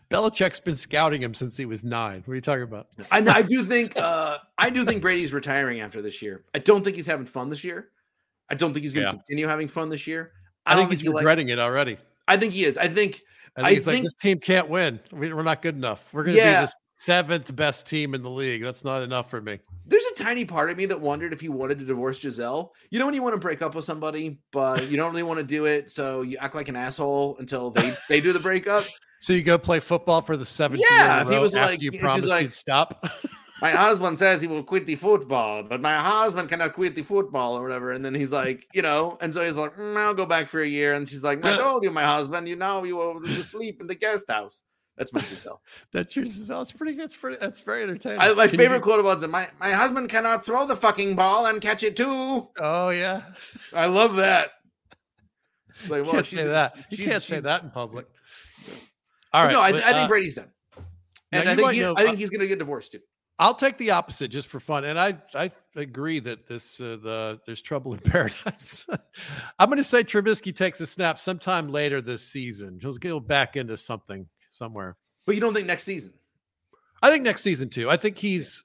Belichick's been scouting him since he was nine. What are you talking about? I, I do think uh, I do think Brady's retiring after this year. I don't think he's having fun this year. I don't think he's going to Yeah. continue having fun this year. I, don't think he's he like- regretting it already. I think he is. I think. I think I he's like, this team can't win. We- We're not good enough. We're going to Yeah. be the seventh best team in the league. That's not enough for me. There's a tiny part of me that wondered if he wanted to divorce Gisele. You know when you want to break up with somebody, but you don't really want to do it, so you act like an asshole until they they do the breakup. So you go play football for the seventh Yeah, year he was like- you promised like- you'd stop. My husband says he will quit the football, but my husband cannot quit the football or whatever. And then he's like, you know, and so he's like, "Mm, I'll go back for a year. And she's like, I told you, my husband, you know, you will sleep in the guest house. That's my Gisele. (laughs) That's your That's pretty. That's pretty. That's very entertaining. I, my Can favorite do- quote was my my husband cannot throw the fucking ball and catch it too. Oh yeah. I love that. Like, You can't say that. You can't say that in public. All right. no, I, but, I think uh, Brady's done, and I think he, know- I think he's gonna get divorced too. I'll take the opposite just for fun, and I I agree that this uh, the there's trouble in (laughs) paradise. I'm going to say Trubisky takes a snap sometime later this season. He'll go back into something somewhere. But you don't think next season? I think next season too. I think he's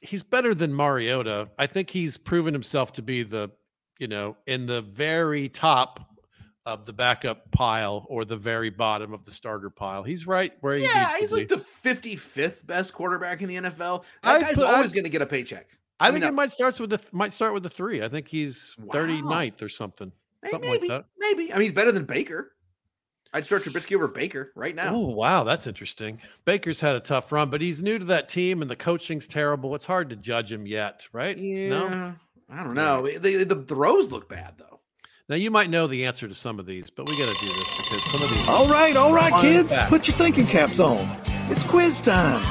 he's better than Mariota. I think he's proven himself to be the you know in the very top of the backup pile or the very bottom of the starter pile. He's right where he Yeah, he's like be. the 55th best quarterback in the NFL. That I guy's put- always going to get a paycheck. I I think mean, it might starts with the might start with the three. I think he's Wow. 39th or something. Hey, Something maybe, like that. maybe. I mean, he's better than Baker. I'd start Trubisky over Baker right now. Oh wow, that's interesting. Baker's had a tough run, but he's new to that team, and the coaching's terrible. It's hard to judge him yet, right? yeah, No. I don't know. The, the, the throws look bad though. Now you might know the answer to some of these, but we got to do this because some of these. All right, all right, kids, fact. put your thinking caps on. It's quiz time.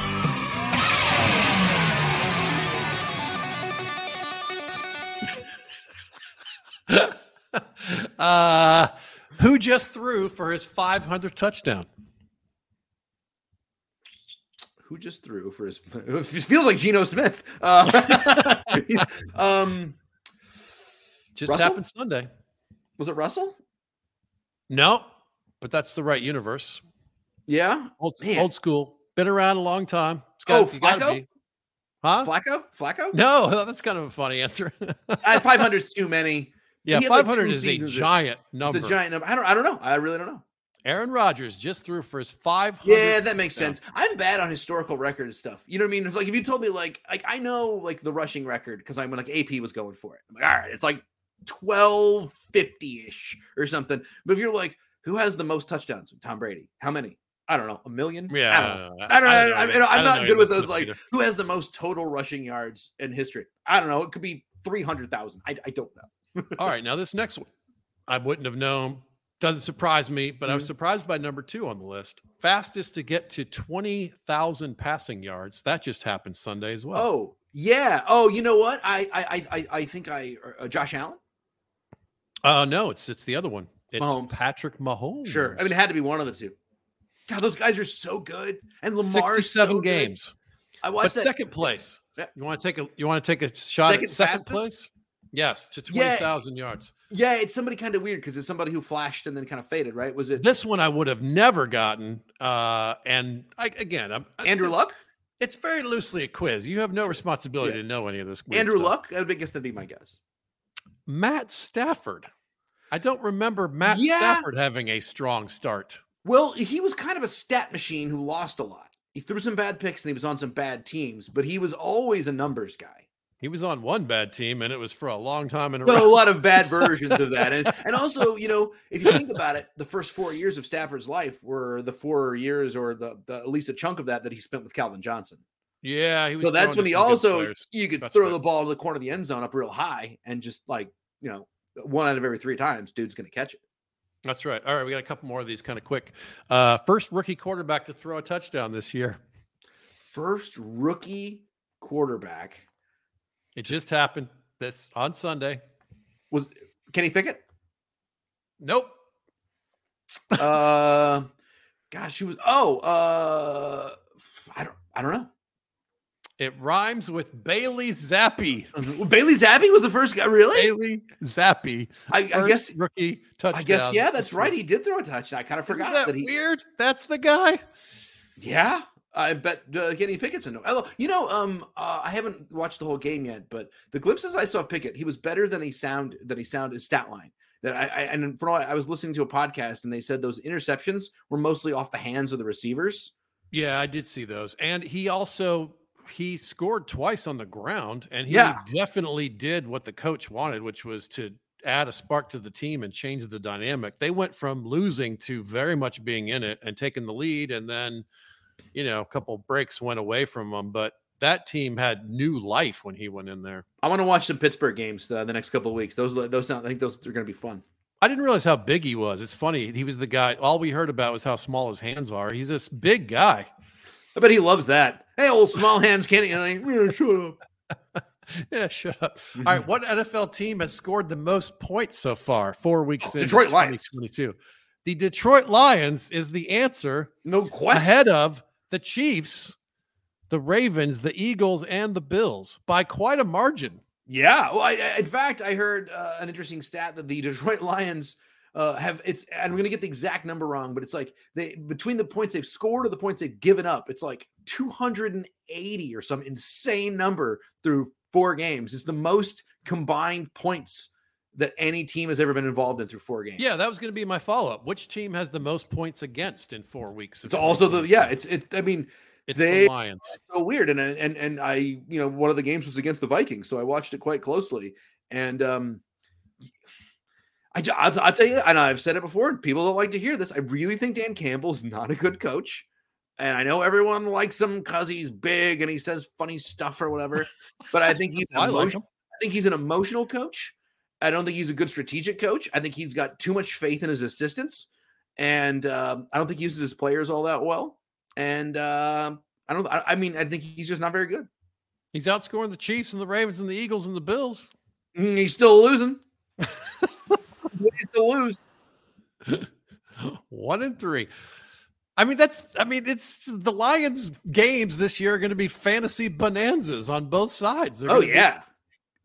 (laughs) uh, who just threw for his 500th touchdown? Who just threw for his? (laughs) It feels like Geno Smith. Uh, (laughs) um, Just Russell? happened Sunday. Was it Russell? No, but that's the right universe. Yeah. Old, old school, been around a long time. It's Oh, you gotta Flacco? be. Huh? Flacco. Flacco. No, (laughs) that's kind of a funny answer. Uh, 500 is too many. yeah, He had, like, 500 is a giant It's number. a giant number. I don't. I don't know. I really don't know. Aaron Rodgers just threw for his 500. Yeah, that makes sense. I'm bad on historical record and stuff. You know what I mean? If, like if you told me like like I know like the rushing record because I'm like AP was going for it. I'm like, all right, it's like 1250 ish or something. But if you're like, who has the most touchdowns? Tom Brady. How many? I don't know. A million? Yeah, I don't know. I don't know. I I mean, I I'm don't not know good with those. Like, either. who has the most total rushing yards in history? I don't know. It could be 300,000. I, I don't know. (laughs) All right, now this next one, I wouldn't have known. Doesn't surprise me, but I was Mhm. surprised by number two on the list. Fastest to get to 20,000 passing yards. That just happened Sunday as well. Oh, yeah. Oh, you know what? I I I I, I think I uh, Josh Allen. Uh, no, it's it's the other one. It's Mahomes. Patrick Mahomes. Sure. I mean, it had to be one of the two. God, those guys are so good. And Lamar 67 games. I But watched that. second place. Yeah. You want to take a you want to take a shot Second at second fastest? place? Yes, to Yeah. 20,000 yards. Yeah, it's somebody kind of weird because it's somebody who flashed and then kind of faded, right? Was it This one I would have never gotten. Uh, and I, again, I'm, I- Andrew Luck? It's very loosely a quiz. You have no responsibility Yeah. to know any of this. Andrew stuff. Luck? I would guess that'd be my guess. Matt Stafford. I don't remember Matt Yeah. Stafford having a strong start. Well, he was kind of a stat machine who lost a lot. He threw some bad picks and he was on some bad teams, but he was always a numbers guy. He was on one bad team, and it was for a long time in a Well, (laughs) a lot of bad versions of that, and and also, (laughs) you know, if you think about it, the first four years of Stafford's life were the four years, or the, the at least a chunk of that that he spent with Calvin Johnson. Yeah, he was. So that's when he also you could That's throw right. the ball to the corner of the end zone up real high, and just like you know, one out of every three times, dude's going to catch it. That's right. All right, we got a couple more of these kind of quick. Uh, first rookie quarterback to throw a touchdown this year. First rookie quarterback It just happened this on Sunday. was Kenny Pickett. Nope. uh, gosh, he was. Oh, uh, I don't, I don't know. It rhymes with Bailey Zappe. Well, Bailey Zappe was the first guy. Really? Bailey Zappe. I, I guess. rookie touchdown. I guess. Yeah, that's right. He did throw a touchdown. I kind of Isn't forgot that, that, he. weird? That's the guy. Yeah, I bet uh, Kenny Pickett's a no. Although, You know, um, uh, I haven't watched the whole game yet, but the glimpses I saw of Pickett, he was better than he sound than he sounded stat line. That I, I and from all, I was listening to a podcast and they said those interceptions were mostly off the hands of the receivers. Yeah, I did see those. And he also he scored twice on the ground and he Yeah. definitely did what the coach wanted, which was to add a spark to the team and change the dynamic. They went from losing to very much being in it and taking the lead and then you know, a couple breaks went away from them, but that team had new life when he went in there. I want to watch some Pittsburgh games uh, the next couple of weeks. Those those sound, I think those are going to be fun. I didn't realize how big he was. It's funny. He was the guy. All we heard about was how small his hands are. He's this big guy. I bet he loves that. Hey, old small hands. And I'm like, "Yeah, shut up. (laughs) Yeah, shut up. All right, what NFL team has scored the most points so far? Four weeks in Oh, Detroit Lions. 2022. The Detroit Lions is the answer No question. ahead of the Chiefs, the Ravens, the Eagles, and the Bills by quite a margin. Yeah. Well, I- in fact, I heard uh, an interesting stat that the (laughs) Detroit Lions uh, have. It's. and I'm going to get the exact number wrong, but it's like they between the points they've scored or the points they've given up. It's like 280 or some insane number through four games. It's the most combined points that any team has ever been involved in through four games. Yeah, that was going to be my follow up. Which team has the most points against in four weeks? It's also the yeah. It's it. I mean, it's they- the Lions. so weird. And and and I, you know, one of the games was against the Vikings, so I watched it quite closely. And um, I, I'll, I'll tell you, and I've said it before, and people don't like to hear this. I really think Dan Campbell's not a good coach. And I know everyone likes him because he's big and he says funny stuff or whatever. But I think he's an (laughs) I like. I think he's an emotional coach. I don't think he's a good strategic coach. I think he's got too much faith in his assistants, and um, I don't think he uses his players all that well. And um I don't. I, I mean, I think he's just not very good. He's outscoring the Chiefs and the Ravens and the Eagles and the Bills. Mm, He's still losing. (laughs) still lose. (laughs) One and three. I mean, that's. I mean, it's the Lions' games this year are going to be fantasy bonanzas on both sides. They're Oh be- yeah,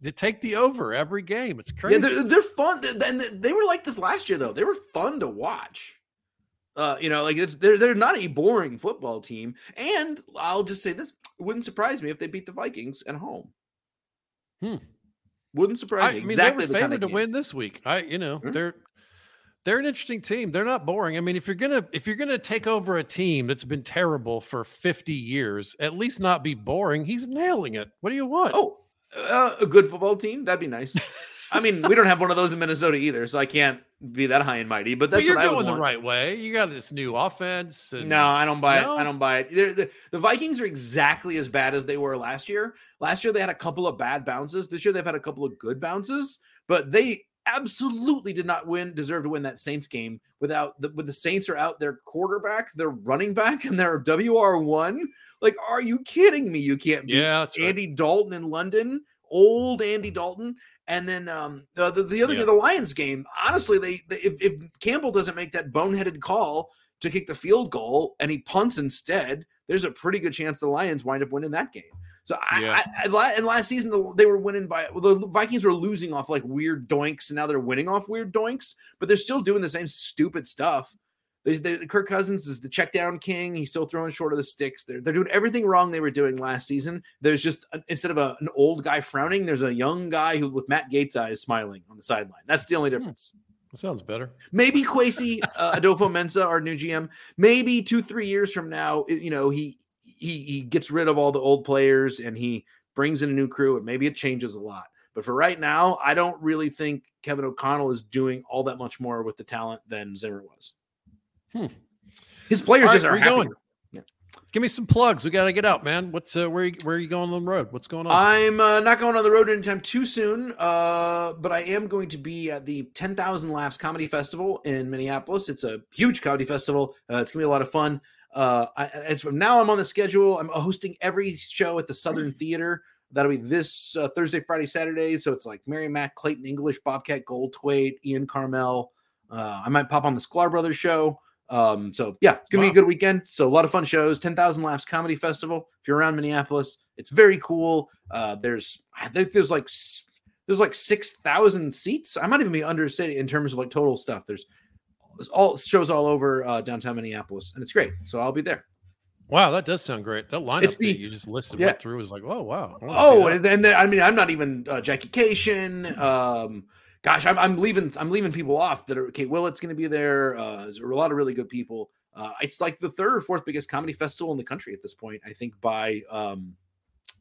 they take the over every game. It's yeah. crazy. They're, they're fun. They- And they, they were like this last year, though. They were fun to watch. Uh, you know, like it's they're they're not a boring football team. And I'll just say this: it wouldn't surprise me if they beat the Vikings at home. Hmm. Wouldn't surprise me. I mean, exactly they the were kind favored of to win this week. I, you know, Mhm. they're they're an interesting team. They're not boring. I mean, if you're gonna if you're gonna take over a team that's been terrible for 50 years, at least not be boring. He's nailing it. What do you want? Oh, uh, a good football team. That'd be nice. I mean, we don't have one of those in Minnesota either, so I can't be that high and mighty. But that's but you're going the right way. You got this new offense. And, No, I don't buy it. I don't buy it. The, the Vikings are exactly as bad as they were last year. Last year they had a couple of bad bounces. This year they've had a couple of good bounces, but they absolutely did not win, deserve to win that Saints game without the with the Saints are out their quarterback, their running back, and their WR one. Like, are you kidding me? You can't beat yeah, that's right. Andy Dalton in London, old Andy Dalton. And then um, the, the, the other Yeah. the Lions game, honestly, they, they if, if Campbell doesn't make that boneheaded call to kick the field goal and he punts instead, there's a pretty good chance the Lions wind up winning that game. So I, Yeah. I, I and last season they were winning by well, the Vikings were losing off like weird doinks, and now they're winning off weird doinks, but they're still doing the same stupid stuff. They, Kirk Cousins is the check down king. He's still throwing short of the sticks. They're, they're doing everything wrong they were doing last season. There's just instead of a, an old guy frowning, there's a young guy who with Matt Gaetz eyes smiling on the sideline. That's the only difference. Sounds better. Maybe Kwesi uh, Adofo-Mensah, our new GM. Maybe two three years from now, you know he he he gets rid of all the old players and he brings in a new crew, and maybe it changes a lot. But for right now, I don't really think Kevin O'Connell is doing all that much more with the talent than Zimmer was. Hmm. His players All just are where you happier. going? Give me some plugs. We got to get out, man. What's uh, where? you- Where are you going on the road? What's going on? I'm uh, not going on the road anytime too soon, uh, but I am going to be at the 10,000 Laughs Comedy Festival in Minneapolis. It's a huge comedy festival. Uh, it's gonna be a lot of fun. Uh, I, as from now, I'm on the schedule. I'm hosting every show at the Southern Theater. That'll be this uh, Thursday, Friday, Saturday. So it's like Mary Mack, Clayton English, Bobcat Goldthwait, Ian Karmel. Uh, I might pop on the Sklar Brothers show. Um, so yeah, it's gonna be a good weekend. So a lot of fun shows. Ten Thousand Laughs Comedy Festival. If you're around Minneapolis, it's very cool. Uh, there's I think there's like there's like six thousand seats. I might even be understated in terms of like total stuff. There's, all shows all over uh, downtown Minneapolis, and it's great. So I'll be there. wow, that does sound great. That lineup It's that you just listed yeah. right through is like, oh wow. I wanna see Oh, and then, then I mean, I'm not even uh, Jackie Kashian. Um, gosh, I'm, I'm leaving. I'm leaving people off that are Kate Willett's going to be there. Uh, there's a lot of really good people. Uh, it's like the third or fourth biggest comedy festival in the country at this point. I think by um,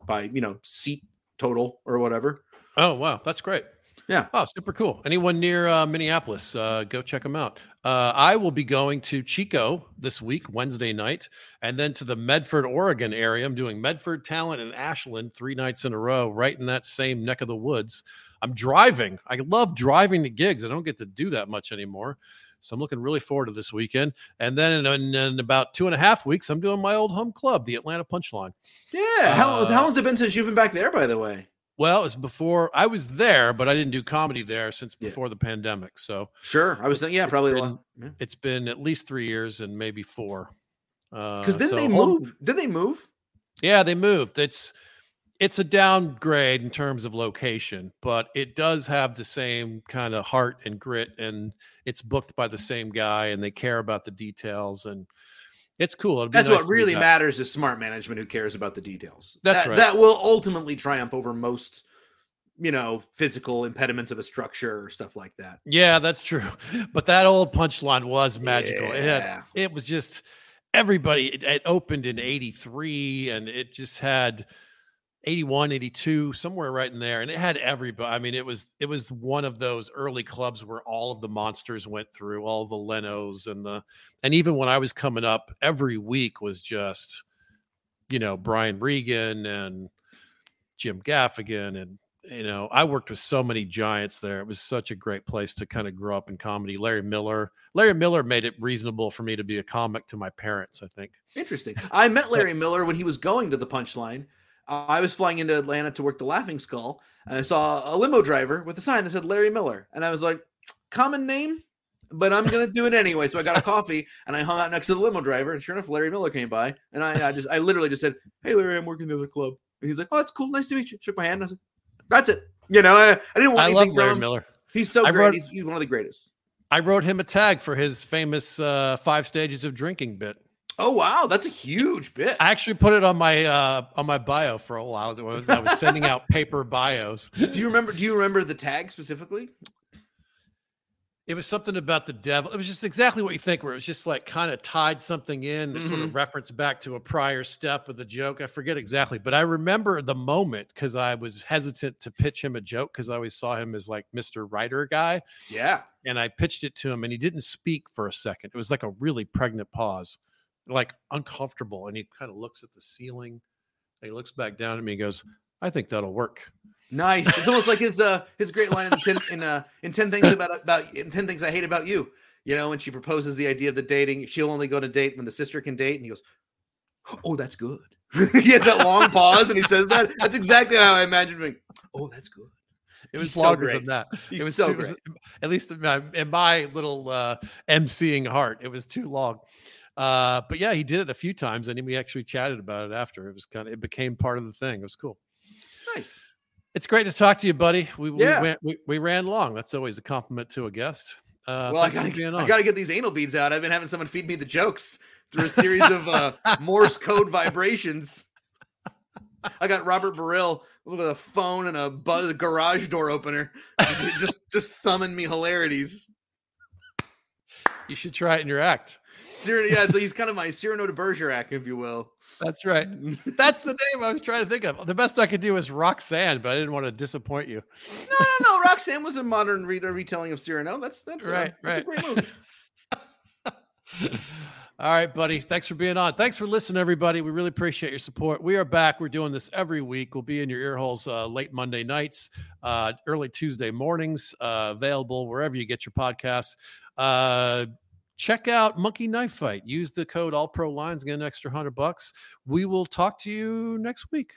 by you know seat total or whatever. Oh wow, that's great. Yeah. Oh, super cool. Anyone near uh, Minneapolis, uh, go check them out. Uh, I will be going to Chico this week, Wednesday night, and then to the Medford, Oregon area. I'm doing Medford, Talent, and Ashland three nights in a row, right in that same neck of the woods. I'm driving. I love driving to gigs. I don't get to do that much anymore. So I'm looking really forward to this weekend. And then in, in, about two and a half weeks, I'm doing my old home club, the Atlanta Punchline. Yeah. how, Uh, how long's it been since you've been back there? By the way. Well, it's before I was there, but I didn't do comedy there since Yeah. before the pandemic. So Sure. I was. Yeah, probably. been- Because it's been at least three years and maybe four. Uh, then so they move. Did they move? Yeah, they moved. It's it's a downgrade in terms of location, but it does have the same kind of heart and grit, and it's booked by the mm. same guy, and they care about the details, and it's cool. That's nice what really matters is smart management who cares about the details. That's that, right. That will ultimately triumph over most, you know, physical impediments of a structure or stuff like that. Yeah, that's true. (laughs) But that old punchline was magical. It had it was just everybody it, it opened in 83 and it just had 81 82 somewhere right in there and it had everybody i mean it was it was one of those early clubs where all of the monsters went through all the lenos and the and even when i was coming up every week was just you know brian regan and jim gaffigan and you know i worked with so many giants there it was such a great place to kind of grow up in comedy larry miller larry miller made it reasonable for me to be a comic to my parents i think Interesting. I met (laughs) Larry Miller when he was going to the punchline. I was flying into Atlanta to work the Laughing Skull, and I saw a limo driver with a sign that said Larry Miller, and I was like, "Common name." But I'm gonna do it anyway. So I got a (laughs) coffee and I hung out next to the limo driver, and sure enough, Larry Miller came by, and I, I just, I literally just said, "Hey, Larry, I'm working the other club." And he's like, "Oh, that's cool. Nice to meet you." Shook my hand. And I said, "That's it." You know, I, I didn't want i anything love from larry him. miller He's so I great. wrote- he's, he's one of the greatest. i wrote him a tag for his famous uh, five stages of drinking bit Oh wow, that's a huge bit. I actually put it on my uh, on my bio for a while. I was, I was sending out (laughs) paper bios. do you remember? Do you remember the tag specifically? It was something about the devil. It was just exactly what you think, where it was just like kind of tied something in, to sort of reference back to a prior step of the joke. I forget exactly, but I remember the moment because I was hesitant to pitch him a joke because I always saw him as like Mr. Writer guy. Yeah. And I pitched it to him and he didn't speak for a second. It was like a really pregnant pause, like uncomfortable. And he kind of looks at the ceiling and he looks back down at me and goes, I think that'll work. Nice. It's almost like his uh his great line in ten in uh in ten things about about in ten things I hate about you. You know, when she proposes the idea of the dating, she'll only go to date when the sister can date, and he goes, "Oh, that's good." (laughs) he has that long pause, and he says that. That's exactly how I imagined him. Oh, that's good. It was He's longer great. than that. He's it was so too, it was- at least in my, in my little uh, emceeing heart, it was too long. Uh, but yeah, he did it a few times, and we actually chatted about it after. It was kind of it became part of the thing. It was cool. Nice. It's great to talk to you, buddy. We Yeah. we, went, we, we ran long. That's always a compliment to a guest. Uh, well, I gotta I gotta get these anal beads out. I've been having someone feed me the jokes through a series of uh, Morse code vibrations. I got Robert Burrell with a phone and a buzz, a garage door opener, just, just just thumbing me hilarities. You should try it in your act. Cyrano, yeah, so he's kind of my Cyrano de Bergerac, if you will. That's right. That's the name I was trying to think of. The best I could do was Roxanne, but I didn't want to disappoint you. No, no, no. Roxanne was a modern re- retelling of Cyrano. That's that's uh, Right, That's a great movie. (laughs) All right, buddy. Thanks for being on. Thanks for listening, everybody. We really appreciate your support. We are back. We're doing this every week. We'll be in your ear holes uh, late Monday nights, uh, early Tuesday mornings, uh, available wherever you get your podcasts. Check out Monkey Knife Fight. Use the code All Pro Lines, get an extra hundred bucks. We will talk to you next week.